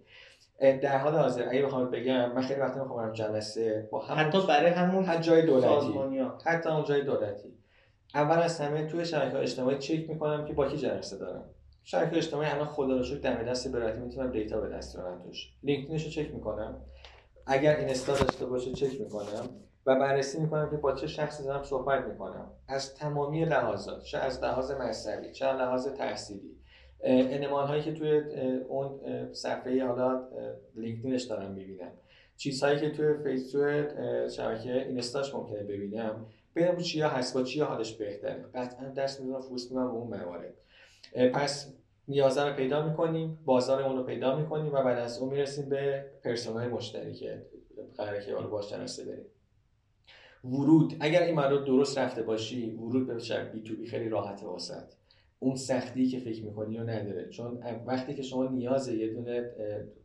در حال حاضر اگه بخوام بگم من خیلی وقتی می‌خوام برم جلسه با حتی برای همون حتی جای دولتی. حتی اون جای دولتی. اول از همه توی شبکه اجتماعی چک می‌کنم که با کی جلسه دارم. شبکه اجتماعی الان خدا رو شکر دم دست راحتی می‌تونم data به دست بیارم توش. لینکدینش رو چک می‌کنم. اگر اینستا داشته باشه چک می‌کنم. و بررسی می‌کنم که با چه شخصی دارم صحبت می‌کنم. از تمامی لحاظات چه از لحاظ مذهبی چه از لحاظ تحصیلی. انمان هایی که توی اون صفحه حالا لینکدینش دارم می‌بینم. چیزهایی که توی فیسبوک شبکه اینستاش ممکنه ببینم. ببینم چیا هست با چیا حالش بهتره. قطعا دست می‌دونم فوست می‌دونم به اون موارد. پس نیازه رو پیدا می‌کنیم بازار اون رو پیدا می‌کنیم و بعد از اون می‌رسیم به پرسونای مشتری که قراره که باش بریم. ورود. اگر این رو درست رفته باشی ورود به شب بی تو بی خیلی راحته واسط. اون سختی که فکر می‌کنی رو نداره. چون وقتی که شما نیاز یه دونه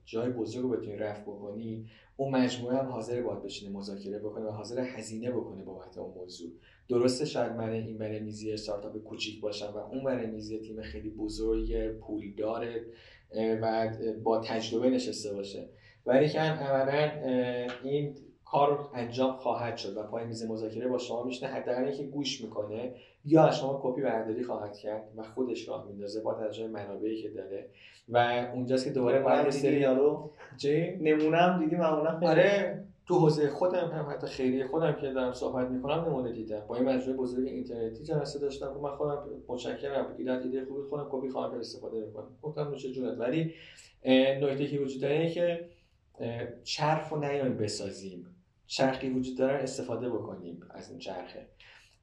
جای بزرگ رو بتونی رفت بکنی اون مجموعه هم حاضر باید بشینه مذاکره بکنه و حاضر هزینه بکنه بابت اون موضوع. درسته شاید من این من میزی استارتاپ کوچیک باشم و اون من میزی تیم خیلی بزرگ پولدار و با تجربه نشسته باشه. ولی که عملا این کار انجام خواهد شد و پای میز مذاکره با شما میشنه حداقل که گوش می‌کنه یا از شما کپی برداری خواهد کرد و خودش راه میندازه با توجه منابعی که داره. و اونجاست که دوباره باید سری یارو؟ نمونه هم دیدی معمولا آره تو حوزه خودم هم حتی خیلی خودم که دارم صحبت می‌کنم نمونه دیدم. با این مجموعه بزرگ اینترنتی جلسه داشتم. که من خودم متشکرم. ایده ایده خوبی خودم کپی خواهم استفاده می‌کنم. گفتم نوش جونت. ولی نکته که وجود داره که چرخ و نیایم بسازیم. چرخی وجود داره استفاده بکنیم از این چرخه.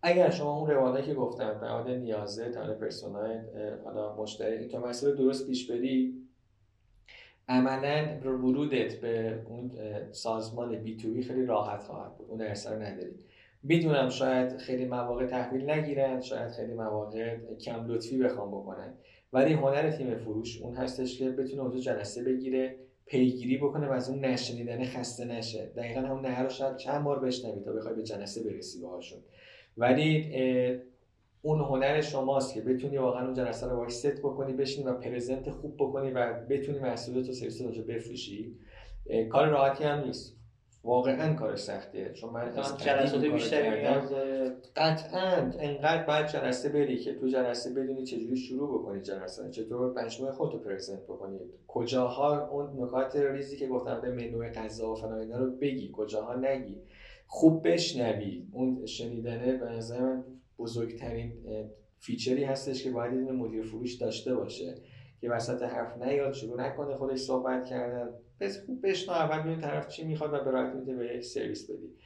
اگر شما اون روالایی که گفتم حال نیازه تا پرسونای حالا مشتری تا مسئله درست پیش بری عملا ورودت به اون سازمان بی تو بی خیلی راحت خواهد بود. اون ارسال نداری. می‌دونم شاید خیلی مواقع تحویل نگیرن شاید خیلی مواقع کم لطفی بخوام بکنن. ولی هنر تیم فروش اون هستش که بتونه اونجا جلسه بگیره پیگیری بکنه و از اون نشنیدن خسته نشه. دقیقا همون نه رو شاید چند بار بشنوی تا بخوای به جلسه برسی باهاشون. ولی اون هنر شماست که بتونی واقعا اون جلسه رو باش ست بکنی بشینی و پرزنت خوب بکنی و بتونی محصولات و سرویس رو بفروشی. کار راحتی هم نیست. واقعا کار سختیه چون من جلسات بیشتری قطعا انقدر بعد جلسه بری که تو جلسه بدونی چجوری شروع بکنی جلسه چطور مجموعه خودت رو پرزنت بکنی؟ کجاها اون نکات ریزی که گفتم به منوی غذا و فلان اینا رو بگی کجاها نگی. خوب بشنوی. اون شنیدنه به نظر من بزرگترین فیچری هستش که باید این مدیر فروش داشته باشه. که وسط حرف نیاد شروع نکنه خودش صحبت کردن. بشنو اول ببین طرف چی می‌خواد و به راحتی می‌تونه به سرویس بدی.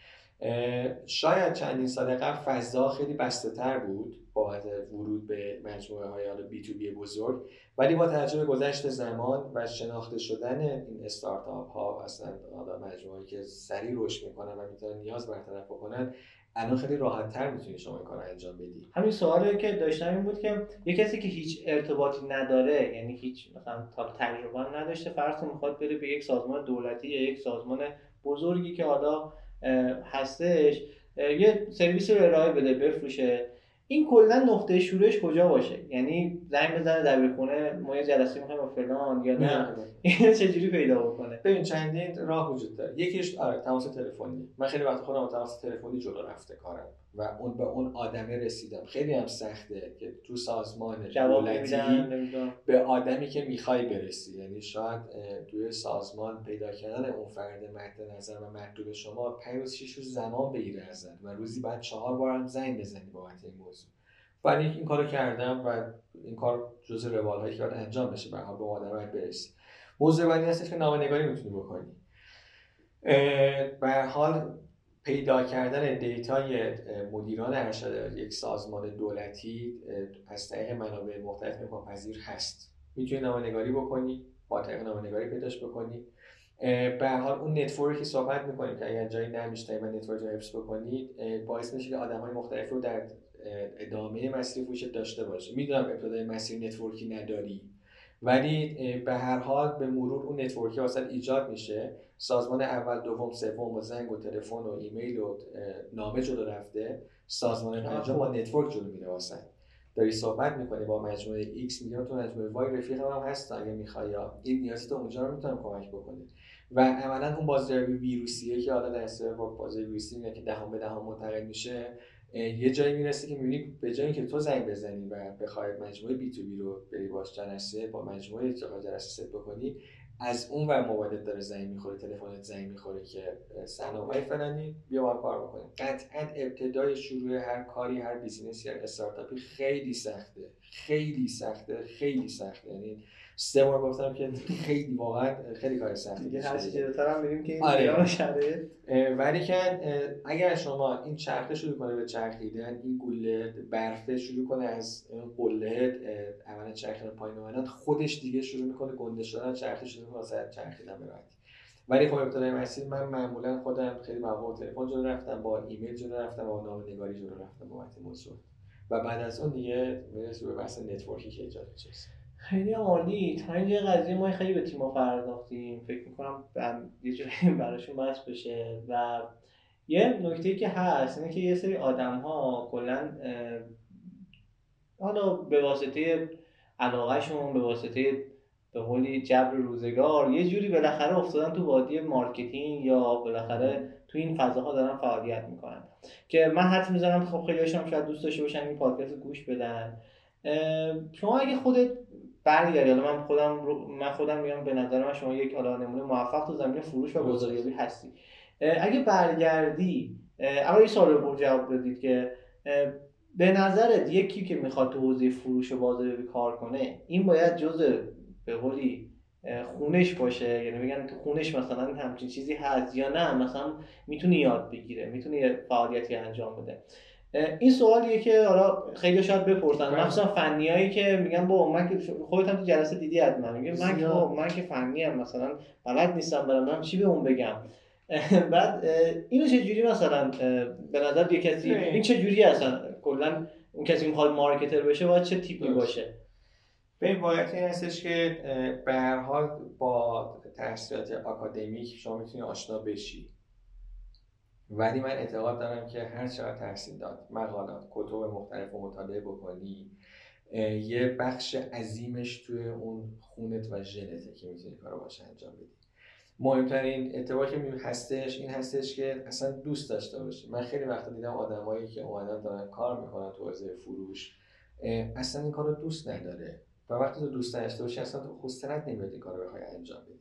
شاید چندین سال قبل فضا خیلی بسته تر بود با ورود به مجموعه های حالا بی تو بی بزرگ ولی با توجه گذشت زمان و شناخته شدن این استارتاپ ها اصلا حالا مجموعه که سریع رشد می‌کنن و می‌تونن نیاز برطرف بکنن الان خیلی راحت تر می‌تونی شما این کار انجام بدی. همین سوالی که داشتم این بود که یه کسی که هیچ ارتباطی نداره یعنی هیچ مثلا تا تجربه نداشته فرض می‌خواد بره به یک سازمان دولتی یا یک سازمان بزرگی که حالا هستش یه سرویس رو ارائه بده بفروشه. این کلا نقطه شروعش کجا باشه؟ یعنی زنگ بزنه دبیرخونه ما یه جلسه می‌خوایم با فلان یا نه؟ اینو چجوری پیدا بکنه؟ ببین چندین راه وجود داره. یکیش آره تماس تلفنی. من خیلی وقت خودم تماس تلفنی جلو رفته کارم. و اون به اون آدمه رسیدم. خیلی هم سخته که تو سازمان دولتی به آدمی که می‌خوای برسی. یعنی شاید توی سازمان پیدا کردن اون فرد مد نظر و مطلوب شما پنج روز شیش روز زمان بگیره ازت و روزی بعد چهار بار هم زنگ بزنی بابت این موضوع. ولی این کارو کردم و این کار جز روال هایی که باید انجام بشه به به آدم برسی. موضوع بعدی هستش که نامه می‌تونی بکنی. به حال پیدا کردن دیتای مدیران ارشد یک سازمان دولتی از طریق منابع مختلف امکان پذیر هست. می‌تونی نامه‌نگاری بکنی با طریق نامه‌نگاری پیداش بکنی. به حال اون network ی صحبت می‌کنیم که اگر جایی نه میشنوی و network رو حفظ بکنید باعث میشه که آدم های مختلف رو در ادامه مسیر فروشت داشته باشه. می‌دونم ابتدای مسیر network ی نداری ولی به هر حال به مرور اون network ی واسه ایجاد میشه. سازمان اول دوم سوم با زنگ و تلفن و ایمیل و نامه جلو رفته. سازمان پنجم با network جلو میره واسه داری صحبت می‌کنی با مجموعه X میگم تو مجموعه Y رفیق هم هست اگه می‌خوای یا این نیازی تو اونجا رو می‌تونم کمک بکنی. و عملا اون بازاریابی ویروسیه که حالا در بازار ویروسی میگه که دهن به دهن منتقل میشه یه جایی می‌رسه که می‌بینی به جایی که تو زنگ بزنی و بخوای مجموعه B2B رو بری باش جلسه با مجموعه جلسه ست بکنی از اون ور موبایلت داره زنگ می‌خوره تلفنت زنگ می‌خوره که سلام فلانی بیا با ما کار بکنیم. قطعا ابتدای شروع هر کاری هر business ی هر استارتاپی خیلی سخته. خیلی سخته خیلی سخته. یعنی سه بار گفتم که خیلی واقعا خیلی کار سختی دیگه هر چیزی هم میریم که این آره. شرایط ولی که اگر شما این چرخه شروع کنه به چرخیدن این گوله برفه شروع کنه از قله اول چرخیدن پایین اومدن خودش دیگه شروع می‌کنه گنده شدن چرخه شروع می‌کنه واسه چرخیدن به ولی خب ابتدای مسیر من معمولا خودم خیلی مواقع تلفن جلو رفتم با ایمیل جلو رفتم با نامه نگاری جلو رفتم با موضوع. و بعد از اون دیگه می‌رسه به بحث network ی که ایجاد میشه. خیلی عالی. تا اینجا قضیه ما خیلی به تیم‌ها پرداختیم. فکر می‌کنم یه جوری براشون بحث بشه. و یه نکته که هست اینه که یه سری آدم ها کلا حالا به واسطه علاقهشون به واسطه به قولی جبر روزگار یه جوری بالاخره افتادن تو وادی marketing یا بالاخره تو این فضاها دارن فعالیت می‌کنن. که من حتی می‌زنم خب خیلی شاید دوست داشته باشن این پادکست گوش بدن. شما اگه خودت برگردی. حالا من خودم من خودم میگم به نظر من شما یک حالا نمونه موفق تو زمین فروش و بازاریابی هستی. اگه برگردی اول یه سوال رو جواب بدید که به نظرت یکی که می‌خواد تو حوزه فروش و بازاریابی کار کنه این باید جزء به قولی خونش باشه؟ یعنی میگن تو خونش مثلا همچین چیزی هست یا نه؟ مثلا می‌تونه یاد بگیره می‌تونه فعالیتی انجام بده. این سوالیه که حالا خیلی شاید بپرسن. بله. مخصوصا فنیایی که میگن با من که خودت هم تو جلسه دیدی حتما. میگه من که من که فنی هم مثلا بلد نیستم برم من چی به اون بگم؟ بعد اینو چه جوری مثلا به نظر یه کسی این چه جوری اصلا؟ کلا اون کسی می‌خواد مارکتر بشه باید چه تیپی باشه؟ به این واقعیت این هستش که به هر حال با تحصیلات آکادمیک شما می‌تونی آشنا بشی. ولی من اعتقاد دارم که هر چقدر تحصیل داد مقالات کتب مختلف و مطالعه بکنی یه بخش عظیمش توی اون خونت و ژنته که می‌تونی کارو باشه انجام بدی. مهمترین اتفاقی که هستش این هستش که اصلا دوست داشته باشی. من خیلی وقت دیدم آدمایی که اومدن دارن کار می‌کنن تو حوزه فروش اصلا این کارو دوست نداره. و وقتی تو دوست داشته باشی اصلا تو خسترت نمیاد این کارو بخوای انجام بدی.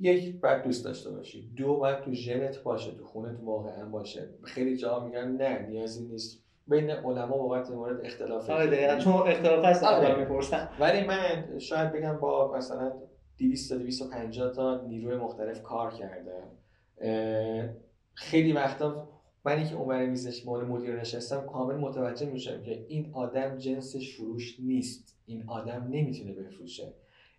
یک باید دوست داشته باشی. دو باید تو ژنت باشه تو خونت واقعا باشه. خیلی جا میگن نه نیازی نیست. بین علما واقعا مورد اختلاف آره دقیقاً. چون اختلاف هست آره. می‌پرسن. ولی من شاید بگم با مثلا 200 تا 250 تا نیروی مختلف کار کردم. خیلی وقتا منی که اونور میزش مال مدیر نشستم کامل متوجه میشم که این آدم جنسش فروش نیست. این آدم نمی‌تونه بفروشه.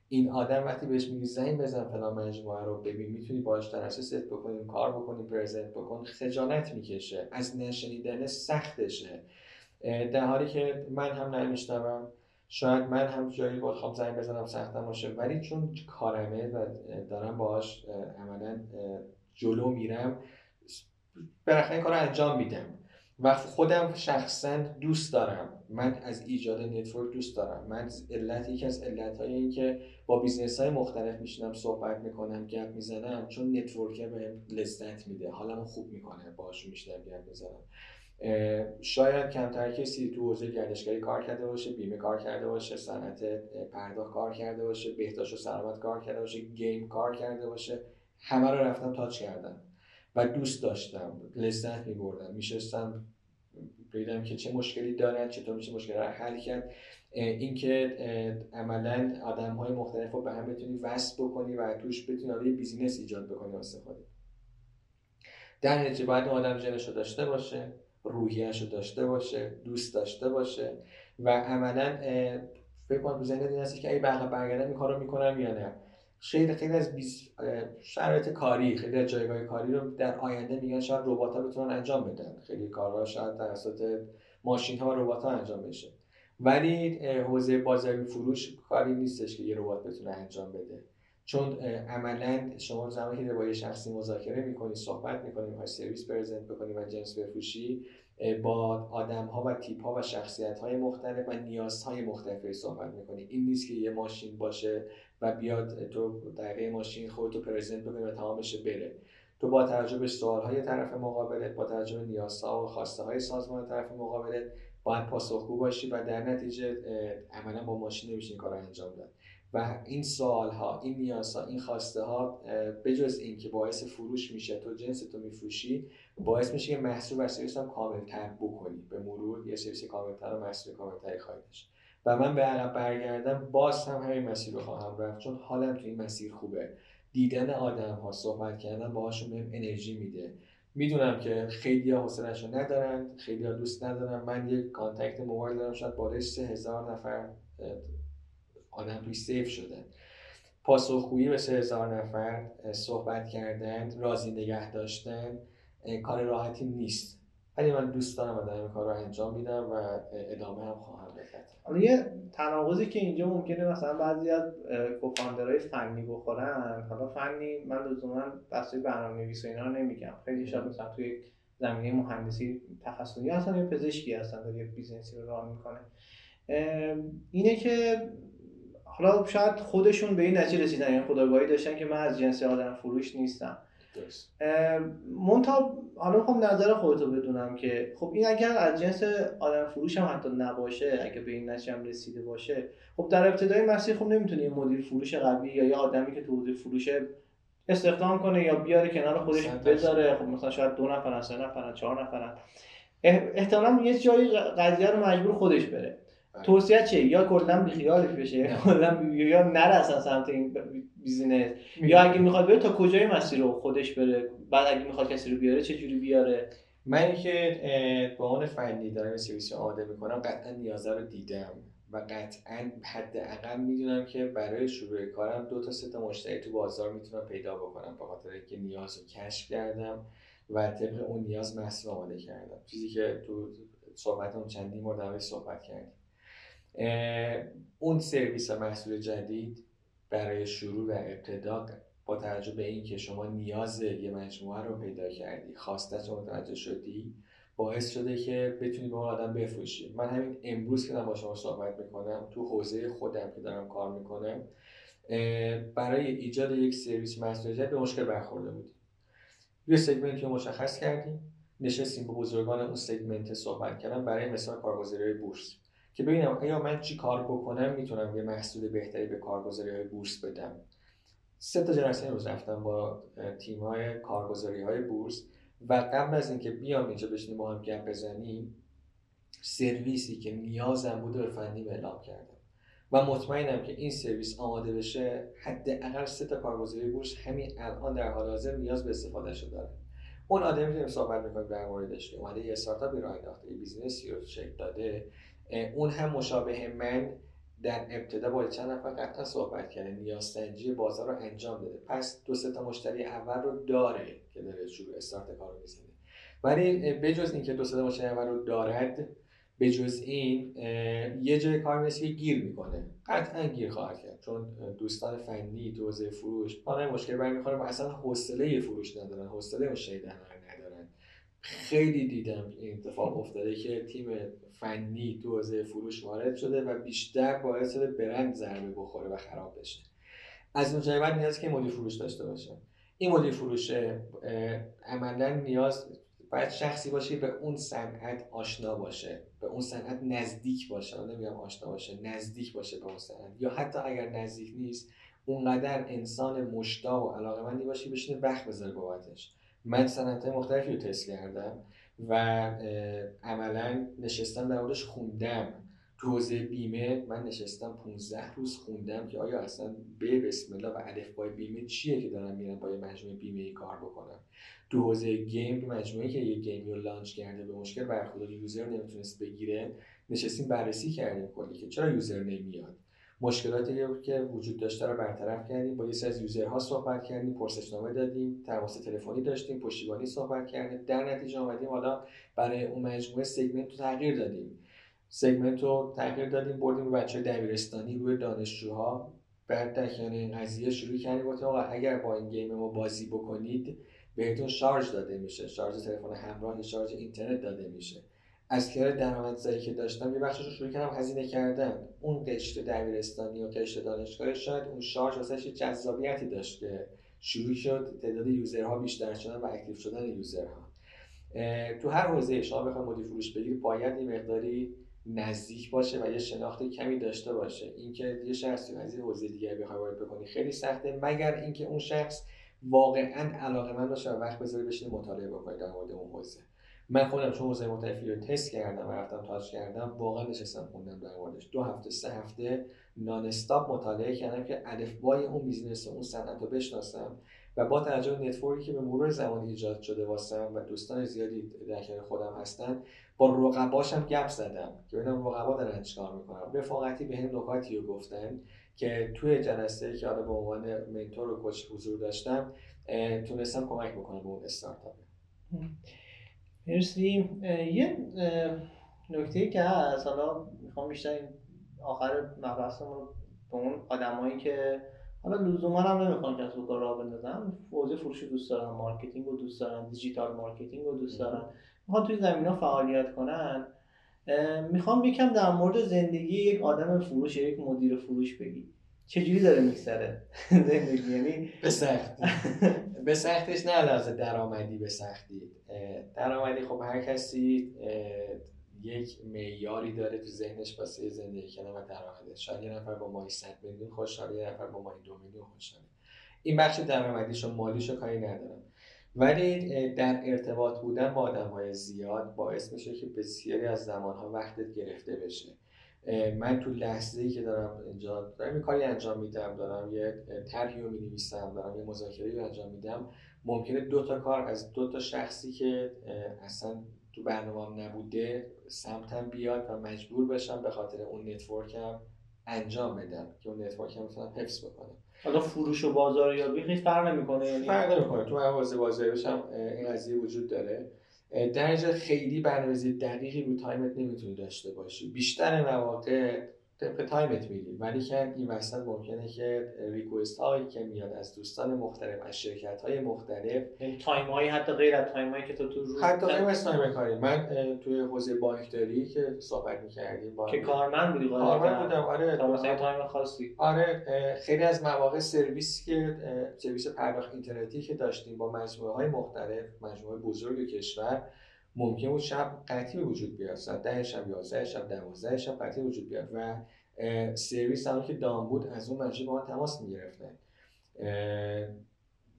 این آدم وقتی بهش میگی زنگ بزن فلان مجموعه رو ببین می‌تونی باهاش درس بکنیم کار بکنیم پرزنت بکن خجالت می‌کشه. از نشنیدن سختشه. در حالی که من هم نمیشنوم شاید من هم جایی با زنگ بزنم سختم باشه ولی چون کارمه و دارم باهاش عملا جلو میرم بالاخره کار انجام میدم. و خودم شخصا دوست دارم. من از ایجاد network دوست دارم. من علت یکی از علت های این که با business های مختلف میشینم صحبت می‌کنم گپ می‌زنم چون network به من لذت میده. حالمو خوب می‌کنه باهاشون میشینم گپ می‌زنم. شاید کمتر کسی تو حوزه گردشگری کار کرده باشه بیمه کار کرده باشه صنعت پرداخت کار کرده باشه بهداشت و سلامت کار کرده باشه game کار کرده باشه. همه رو رفتم touch کردم. و دوست داشتم. لذت می بردم میشستم دیدم که چه مشکلی دارن چطور میشه مشکل رو حل کرد. اینکه عملا آدم های مختلف رو به هم بتونی وصل بکنی و توش بتونی یه business ایجاد بکنی واسه خودت. در نتیجه باید اون آدم جنمش رو داشته باشه روحیش رو داشته باشه دوست داشته باشه و عملا فکر کنم تو ذهن این که بقیه برگردم این کار رو می‌کنم یا نه. خیلی خیلی از بیز... شرایط کاری خیلی از جایگاه کاری رو در آینده میگن شاید ربات ها بتونن انجام بدن. خیلی کارها شاید توسط ماشین ها و ربات ها انجام بشه. ولی حوزه بازاری فروش کاری نیستش که یه ربات بتونه انجام بده. چون عملا شما زمانی که با یه شخصی مذاکره می‌کنی صحبت می‌کنی می‌خوای سرویس پرزنت بکنی و جنس بفروشی با آدم ها و تیپ ها و شخصیت های مختلف و نیازهای مختلفی صحبت می‌کنی. این نیست که یه ماشین باشه و بیاد تو دقیقه ماشین خودتو پرزنت بکنی و تمامش بره. تو با توجه به سوال های طرف مقابلت با توجه به نیازها و خواسته های سازمان طرف مقابلت باید پاسخگو باشی و در نتیجه عملا با ماشین نمیشه این کار انجام داد. و این سوال ها این نیازها این خواسته ها بجز این که باعث فروش میشه تو جنس تو میفروشی باعث میشه که محصول و سرویس هم کامل تر بکنی. به مرور یه سرویس کامل تر و محصول کامل تری خواهی داشت. و من به عقب برگردم باز هم همین مسیر رو خواهم رفت. چون حالم تو این مسیر خوبه. دیدن آدم ها صحبت کردن باهاشون بهم انرژی میده. می‌دونم که خیلی ها حوصله‌اش ندارن خیلی ها دوست ندارن. من یک contact موبایل دارم شاید بالای سه هزار نفر آدم توش save شده. پاسخگویی به سه هزار نفر صحبت کردن راضی نگه داشتن کار راحتی نیست. ولی من دوست دارم و دارم کار رو انجام میدم و ادامه هم خواهم داد حالا یه تناقضی که اینجا ممکنه مثلا بعضی از co-founder های فنی بخورن. حالا فنی من لزوما بحثی برنامه نویس و اینا رو نمیگم. خیلی شاید مثلا توی زمینه مهندسی تخصصی هستن یا پزشکی هستن داره یه business ی رو راه می‌کنه. اینه که حالا شاید خودشون به این نتیجه رسیدن یعنی خداگاهی داشتن که من از جنس آدم فروش نیستم. مونتا حالا می‌خوام نظر خودتو بدونم که خب این اگر از جنس آدم فروش هم حتی نباشه اگه به این نتیجه هم رسیده باشه خب در ابتدای مسیر خب نمی‌تونی مدیر فروش قوی یا یه آدمی که تو حوزه فروش استخدام کنه یا بیاره کنار خودش بذاره. خب مثلا شاید دو نفر سه نفر چهار نفر احتمالاً یه جایی قضیه رو مجبور خودش بره. توصیه چیه؟ یا کلا بیخیالش بشه کلا یا نره سمت این بیزینس یا اگه می‌خواد بره تا کجای مسیر رو خودش بره؟ بعد اگه می‌خواد کسی رو بیاره چه جوری بیاره؟ من که با اون فنی دارم سرویس آماده می‌کنم قطعا نیازه رو دیدم و قطعا حداقل می‌دونم که برای شروع کارم دو تا سه تا مشتری تو بازار می‌تونم پیدا بکنم به خاطر اینکه نیاز رو کشف کردم و طبق اون نیاز محصول آماده کردم. چیزی که تو صحبتمون چندین مورد صحبت کردیم. اون سرویس و محصول جدید برای شروع و ابتدا با توجه به اینکه شما نیاز یه مجموعه رو پیدا کردی خواستت رو متوجه شدی باعث شده که بتونی به اون آدم بفروشی. من همین امروز که دارم با شما صحبت می‌کنم تو حوزه خودم که دارم کار می‌کنم برای ایجاد یک سرویس محصول جدید به مشکل برخورده بودیم. یه سگمنتی رو مشخص کردیم نشستیم با بزرگان اون سگمنت صحبت کردن برای مثال کارگزاری بورس. که ببینم آیا من چی کار بکنم می‌تونم یه محصول بهتری به کارگزاری های بورس بدم. سه تا جلسه روز رفتم با تیم های کارگزاری های بورس و قبل از اینکه بیام اینجا بشینیم با هم گپ بزنیم سرویسی که نیازم بوده به فنی اعلام کردم. و مطمئنم که این سرویس آماده بشه حداقل سه تا کارگزاری بورس همین الان در حال حاضر نیاز به استفاده شده داره اون آدمی که صحبت می‌کنیم در موردش که اومده یه استارتاپی راه انداخته یه business ی رو شکل داده. اون هم مشابه من در ابتدا با چند نفر قطعا صحبت کرده. نیازسنجی بازار رو انجام داده. پس دو سه تا مشتری اول رو داره که داره شروع استارت کار می‌زنه ولی بجز اینکه دو سه تا مشتری اول رو دارد بجز این یه جای کار مثل گیر می‌کنه. قطعا گیر خواهد کرد. چون دوستان فنی تو فروش با مشکل برمیخوره و اصلا حوصله فروش ندارن. حوصله مشتری ندارن. خیلی دیدم این اتفاق افتاده که تیم فنی تو حوزه فروش وارد شده و بیشتر باعث شده برند ضربه بخوره و خراب بشه. از اون جای بعد نیاز که مدیر فروش داشته باشه. این مدیر فروش عملا نیاز باید شخصی باشه به اون صنعت آشنا باشه به اون صنعت نزدیک باشه. نمیگم آشنا باشه نزدیک باشه به اون صنعت. یا حتی اگر نزدیک نیست اونقدر انسان مشتاق و علاقمندی باشه بشینه وقت بذاره بابتش. من صنعت مختلفی رو تست کردم و عملا نشستم در موردش خوندم. تو حوزه بیمه من نشستم 15 روز خوندم که آیا اصلا به بسم الله و الف بای بیمه چیه که دارم میرم با یه مجموعه بیمه ای کار بکنم؟ تو حوزه game مجموعه که یه game ی رو launch کرده به مشکل برخورد user نمی‌تونست بگیره نشستیم بررسی کردیم کلی که چرا user نمیاد؟ مشکلاتی که وجود داشته رو برطرف کردیم. با یه سری از user ها صحبت کردیم پرسشنامه دادیم تماس تلفنی داشتیم پشتیبانی صحبت کردیم. در نتیجه آمدیم حالا برای اون مجموعه segment رو تغییر دادیم. segment رو تغییر دادیم بردیم رو بچه دبیرستانی روی دانشجوها. بعد در این قضیه شروع کردیم. گفتیم آقا اگر با این game ما بازی بکنید بهتون شارژ داده میشه. شارژ تلفن همراه شارژ اینترنت داده میشه. از کنار درآمدزایی که داشتم یه بخشش رو شروع کردم هزینه کردن. اون قشر دبیرستانی و قشر دانشگاه شاید اون شارژ واسش یه جذابیتی داشت که شروع شد تعداد user ها بیشتر شدن و active شدن user ها. تو هر حوزه شما بخوای مدیر فروش بگیری باید این مقداری نزدیک باشه و یه شناخت کمی داشته باشه. اینکه یه شخصی از این حوزه دیگه بخوای وارد بکنی خیلی سخته مگر اینکه اون شخص واقعا علاقه‌مند باشه و وقت بذاره بشینه مطالعه بکنه در مورد اون حوزه. من خودم چون حوزه مختلفی رو تست کردم و رفتم touch کردم واقعا نشستم خوندم در موردش. دو هفته سه هفته nonstop مطالعه کردم که الفبای اون business اون صنعت رو بشناسم و با توجه به network ی که به مرور زمان ایجاد شده واسم و دوستان زیادی در کنار خودم هستن با رقباشم گپ زدم که ببینم رقبا دارن چیکار می‌کنن. رفاقتی به هم نکاتی رو گفتن که توی جلسه که حالا به عنوان mentor و coach حضور داشتم تونستم کمک بکنم به اون استارتاپ. مرسی. یه نکته که هست حالا می‌خوام بیشتر این آخر مبحثمون به اون آدمایی که حالا لزوما هم نمی‌خوان کسب و کار راه بندازن. حوزه فروشی دوست دارن marketing رو دوست دارن digital marketing رو دوست دارن. می‌خوان توی زمینه فعالیت کنن. می‌خوام یکم در مورد زندگی یک آدم فروش یک مدیر فروش بگی. چجوری داره میگذره؟ زندگی یعنی به سختی. به سختش نه لحظه درآمدی به سختی. درآمدی خب هر کسی یک معیاری داره تو ذهنش واسه زندگی کردن و درآمده شاید یه نفر با ماهی 100 میلیون خوشحاله یه نفر با ماهی 2 میلیون خوشحاله این بخش درآمدیش و مالیش کاری ندارم. ولی در ارتباط بودن با آدم های زیاد باعث میشه که بسیاری از زمانها وقتت گرفته بشه. من تو لحظه ای که دارم اینجا دارم یه کاری انجام میدم دارم یه طرحی رو می‌نویسم دارم یه مذاکره رو انجام میدم. ممکنه دو تا کار از دو تا شخصی که اصلا تو برنامه نبوده سمتم بیاد و مجبور بشم به خاطر اون network م انجام بدم که اون network م می‌تونم حفظ بکنم. حالا فروش و بازاریابی خیلی فرق نمی‌کنه یعنی فرق نمی‌کنه. تو حوزه بازاریابیش هم این قضیه وجود داره. در خیلی برنامه‌ریزی دقیقی رو تایمت نمی‌تونی داشته باشی. بیشتر مواقع طبق تایمت میری ولی که این وسط ممکنه که request هایی که میاد از دوستان مختلف از شرکت های مختلف یعنی time هایی حتی غیر از time هایی که تو تو روز حتی غیر از time کاری من توی حوزه بانکداری که صحبت می‌کردیم با که کارمند بودی کارمند بودم آره. تا مثلا time خاصی. آره خیلی از مواقع سرویس که سرویس پرداخت اینترنتی که داشتیم با مجموعه های مختلف مجموعه بزرگ کشور ممکن بود شب قطعی وجود بیاد. ساعت ده شب 11 شب 12 شب قطعی وجود بیاد. و سرویس هم که دام بود از اون منشی با ما تماس می‌گرفتن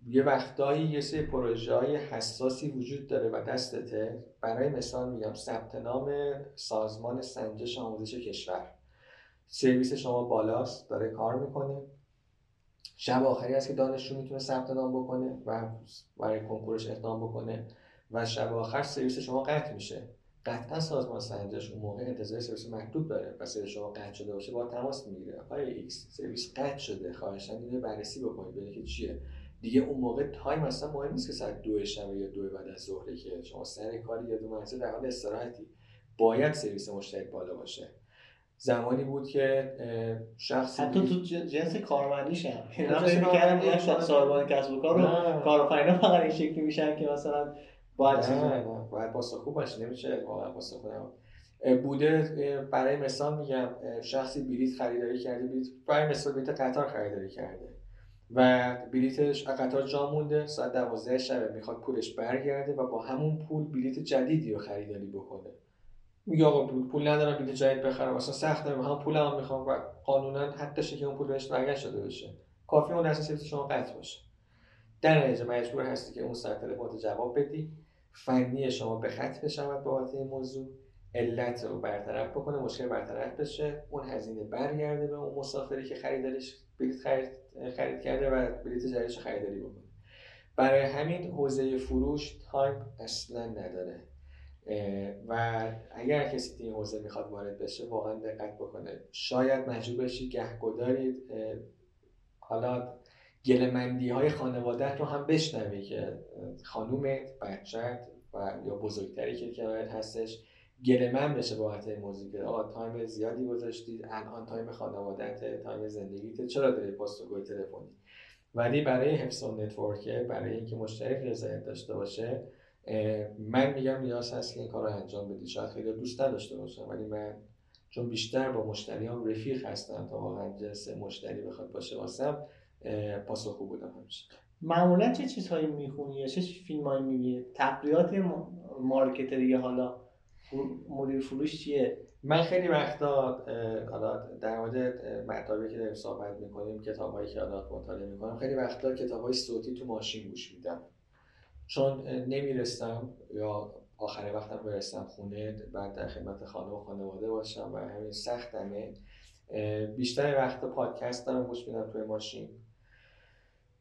یه وقتایی یه سری پروژه های حساسی وجود داره و دستته. برای مثال میگم ثبت نام سازمان سنجش آموزش کشور. سرویس شما بالاست داره کار می‌کنه. شب آخری هست که دانشجو می‌تونه ثبت نام بکنه و برای کنکورش اقدام بکنه. و شب آخر سرویس شما قطع میشه. قطعا سازمان سنجش اون موقع انتظار سرویس مطلوب داره و سرویس شما قطع شده باشه باهات تماس می‌گیره. آقا X سرویس قطع شده. خواهشاً اینو بررسی بکنید ببینید که چیه. دیگه اون موقع time اصلا مهم نیست که ساعت دو شب یا دو بعد از ظهره که شما سر کاری یا دو منزل در حال استراحتی. باید سرویس مشتری بالا باشه. زمانی بود که شخصی حتی تو جنس کارمندیش هم. اینا فکر می‌کردم صاحبان کسب و کار و کارآفرینا فقط این شکلی میشن که مثلا باید باید خوب باشه نمیشه؟ واقعا پاسخ بوده برای مثال میگم شخصی بلیت خریداری کرده بلیت برای مثال بلیت قطار خریداری کرده و بلیتش قطار جا مونده ساعت 12 شب می‌خواد پولش برگرده و با همون پول بلیت جدیدی رو خریداری بکنه. میگه آقا پول ندارم بلیت جدید بخرم اصلا سخت دارم هم پول هم می‌خوام و قانونا حتی که اون پول بهش برگشت شده بشه. کافی اون اساس شما قطع باشه. در نتیجه مجبور هستی که اون ساعت تلفن جواب بدی. فنی شما به خط بشود بابت این موضوع علت رو برطرف بکنه مشکل برطرف بشه. اون هزینه برگرده به اون مسافری که خریدارش بلیط خرید, خرید کرده و بلیط جدیدش خریداری بکنه. برای همین حوزه فروش تایم اصلا نداره. و اگر کسی این حوزه می‌خواد وارد بشه واقعا دقت بکنه. شاید مجبور بشی گهگداری حالا گله‌مندی های خانوادت رو هم بشنوی که خانومت بچت و یا بزرگتری که کنارت هستش گله‌مند بشه بابت این موضوع که آقا time زیادی گذاشتید الان time خانوادت time زندگیت. چرا داری پشت تلفنی؟ ولی برای حفظ network برای اینکه مشتری رضایت داشته باشه من میگم نیاز هست که این کار رو انجام بدی. شاید خیلی دوست نداشته باشم ولی من چون بیشتر با مشتریان رفیق هستم تا واقعا جنس مشتری بخواد باشه واسم پاسخگو بودم همیشه. معمولا چه چیزهایی می‌خونی یا چه فیلمهایی می‌بینی؟ تقریات مارکتری حالا مدیر فروش چیه؟ من خیلی وقتا حالا در مورد مطالبی که داریم صحبت می‌کنیم کتابهایی که حالا مطالعه می‌کنم خیلی وقتا کتابهای صوتی تو ماشین گوش میدم. چون نمیرستم یا آخر وقتم برستم خونه بعد در خدمت خانه و خانواده باشم و همین سختمه بیشتر وقت پادکست دارم گوش میدم توی ماشین.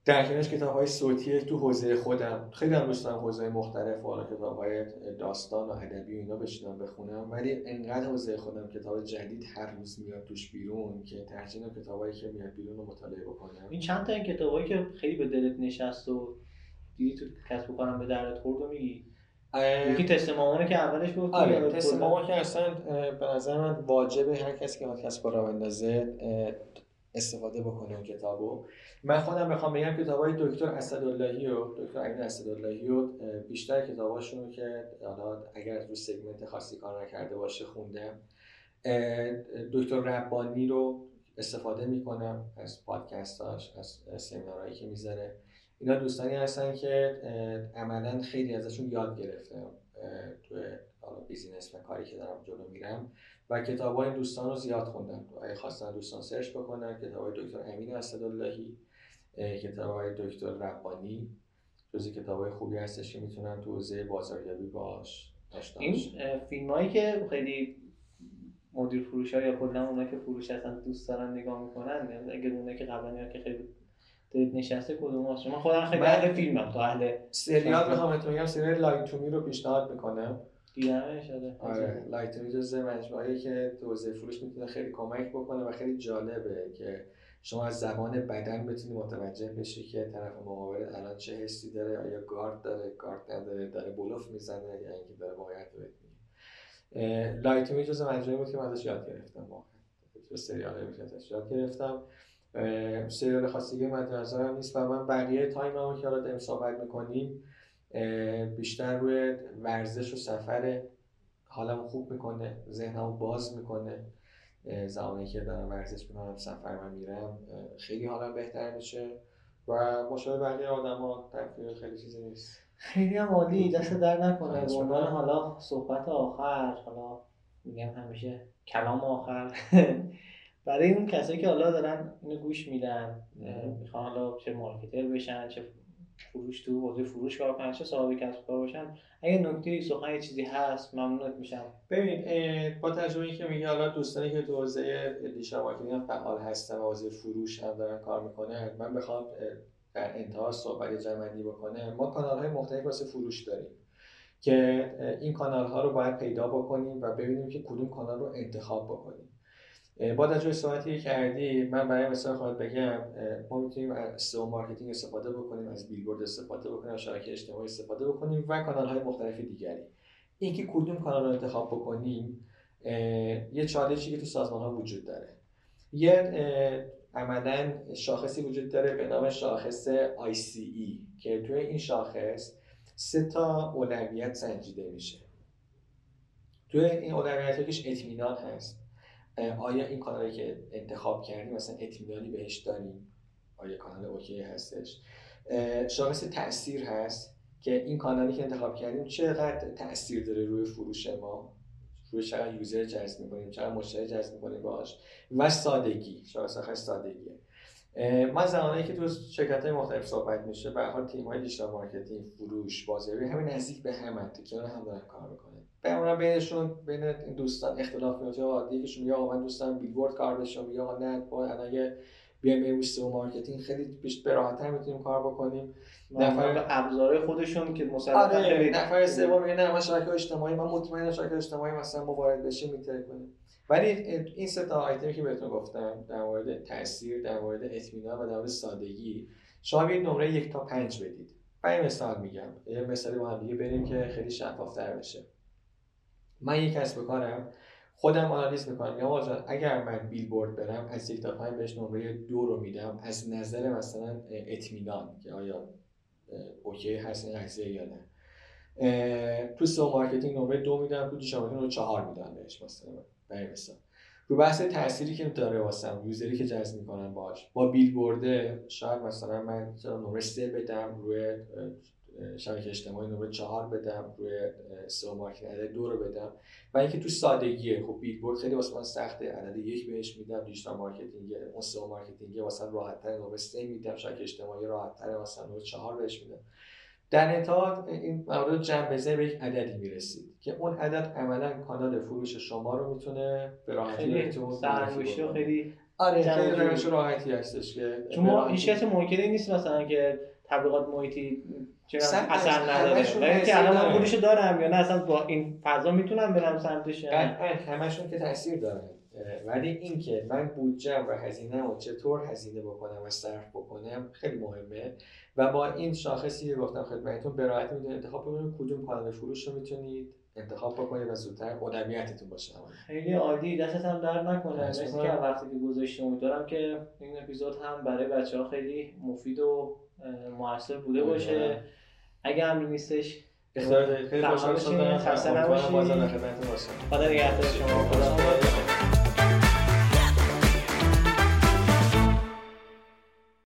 در کنارش کتاب های صوتی تو حوزه خودم. خیلی هم دوست دارم حوزه مختلف حالا کتاب های داستان و ادبی و اینا بشینم بخونم. ولی انقدر حوزه خودم کتاب جدید هر روز میاد توش بیرون که ترجیح کتابایی که میاد بیرون رو مطالعه بکنم. این چند تا این کتابایی که خیلی به دلت نشست و دیدی تو کسب و کارم به دردت خورد و میگی؟ یکی تست مامانه که اولش بود آره تست مامان که اصلا به نظر من واجبه هر کسی که کسب کار بندازه استفاده بکنه اون کتابو. من خودم بخوام بگم کتاب های دکتر اسداللهی و دکتر امین اسداللهی و بیشتر کتاباشون که حالا اگر رو سگمنت خاصی کار نکرده باشه خوندم. دکتر ربانی رو استفاده می‌کنم از پادکستاش از سمینارهایی که می‌ذاره. اینا دوستانی هستن که عملا خیلی ازشون یاد گرفتم. تو business و کاری که دارم جلو میرم. و کتاب های دوستان رو زیاد خوندم اگه خواستن دوستان search بکنن کتاب های دکتر امین اسداللهی کتاب های دکتر ربانی. جزء کتاب های خوبی هستش که می‌تونن تو حوزه بازاریابی باش این فیلم هایی که خیلی مدیر فروش ها یا کلا اونا که فروش هستن دوست دارن نگاه می‌کنن یعنی اگر اونا که قبلا که خیلی دلت نشسته کدوم هست؟ من خودم خیلی اهل فیلمم تو اهل سریال می‌خوام بگم سریال Lie to Me رو پیشنهاد می‌کنم. دیدمش آره Lie to Me جزء مجموعه که تو حوزه فروش می‌تونه خیلی کمک بکنه و خیلی جالبه که شما از زبان بدن بتونی متوجه بشی که طرف مقابل الان چه حسی داره آیا گارد داره گارد نداره داره بلوف می‌زنه یا اینکه داره واقعیت رو میگه. Lie to Me جزء مجموعه بود که من ازش یاد گرفتم واقعا. تو سریال ازش یاد گرفتم. سریال خاصی مد نظرم نیست و من بقیه time هم که حالا داریم صحبت می‌کنیم بیشتر روی ورزش و سفر حالمو خوب می‌کنه ذهنمو باز می‌کنه. زمانی که دارم ورزش می‌کنم سفر و میرم خیلی حالم بهتر میشه و مشابه بقیه آدم ها خیلی چیزی نیست. خیلی هم عالی دست در نکنه. عنوان حالا صحبت آخر حالا میگم همیشه کلام آخر. برای اون کسایی که حالا دارن اینو گوش میدن می‌خوان حالا چه marketer بشن چه فروش تو حوزه فروش کار کنن چه صاحب کسب کار باشن. اگه نکته سخن چیزی هست ممنونت میشم. ببین با تجربه که میگه حالا دوستانی که تو حوزه digital marketing فعال هستن حوزه فروش هم دارن کار می‌کنن من بخوام در انتها صحبت جمع‌بندی بکنه. ما کانال های مختلف واسه فروش داریم که این کانال ها رو باید پیدا بکنیم و ببینیم که کدوم کانال رو انتخاب بکنیم. با توجه صحبتی کردی من برای مثال بخوام بگم ما می‌تونیم از SEO marketing استفاده بکنیم از بیلبورد استفاده بکنیم از شبکه اجتماعی استفاده بکنیم و کانال های مختلف دیگری. اینکه کدوم کانال رو انتخاب بکنیم یه چالشی که تو سازمان ها وجود داره. یه عملا شاخصی وجود داره به نام شاخص ICE که توی این شاخص سه تا اولویت سنجیده میشه. توی این اولویت یکیش اطمینان هست. آیا این کانالی که انتخاب کردیم مثلا اطمینانی بهش داریم آیا کانال OK هستش؟ شاخص تاثیر هست که این کانالی که انتخاب کردیم چقدر تاثیر داره روی فروش ما؟ روی چقدر user جذب می‌کنیم چقدر مشتری جذب می‌کنیم باش و سادگی شاخص آخر سادگیه. ما زمانی که تو شرکت های مختلف صحبت میشه به حال تیم های digital marketing فروش بازاریابی همین نزدیک به هم کنار هم دارن کار می‌کنن. به بینشون بین این دوستان اختلاف میفته آقا یکیشون میگه آقا من دوستم بیلبورد کار میگه آقا نه با الان اگه بیایم و مارکتینگ خیلی بیشتر راحت‌تر می‌تونیم کار بکنیم. نفر ابزارهای خودشون که مثلا آره نفر سوم میگه نه من شبکه اجتماعی من مطمئنم شبکه اجتماعی مثلا موارد بشه میتره کنیم. ولی این سه تا آیتمی که بهتون گفتم در مورد تاثیر در مورد اطمینان و در مورد سادگی شما بیاید نمره یک تا پنج بدید. و مثال میگم. یه مثالی با هم دیگه بریم که خیلی شفافتر بشه. من یک کسب کارم. خودم آنالیز می‌کنم. یا اگر من بیلبورد برم از یک تا پنج بهش نمره دو رو میدم. از نظر مثلا اطمینان که آیا OK هست این قضیه یا نه. تو SEO marketing نمره دو میدم تو دیجیتال رو چهار میدم بهش مثلا. برای مثال. رو بحث تأثیری که داره واسم user ی که جذب می‌کنم باش با بیلبورده شاید مثلا من نمره سه بدم روی شبکه اجتماعی نمره چهار بدم روی SEO marketing عدد دو رو بدم. و اینکه تو سادگیه. خب بیلبورد خیلی واسه من سخته. عدد یک بهش میدم digital marketing اون SEO marketing واسه راحت تر نمره سه میدم شبکه اجتماعی راحت تر مثلا نمره چهار بهش میدم. در انتها این موارد جمع بزنی به یک عددی می‌رسید که اون عدد عملا کانال فروش شما رو می‌تونه به راحتی و خیلی آره خیلی روش راحتی هستش که چون ما هیچ کسی ممکنه نیست مثلا که تبلیغات محیطی اثر نداره؟ ولی که الان من پولشو دارم یا نه؟ اصلا با این فضا می‌تونم برم سمتش همشون که تاثیر دارن ولی اینکه من بودجه و هزینه و چطور هزینه بکنم و صرف بکنم خیلی مهمه. و با این شاخصی که گفتم خدمتتون به راحتی می‌تونید انتخاب بکنید کدوم کانال فروش رو می‌تونید انتخاب بکنید و زودتر اولویتتون باشه. خیلی عالی دستت هم در نکنه مرسی که وقتی که گذاشتی. امیدوارم که این اپیزود هم برای بچه ها خیلی مفید و موثر بوده باشه. اگه هم نیستش خیلی خوشحال شدم. خسته نباشید خدا نگهدار شما.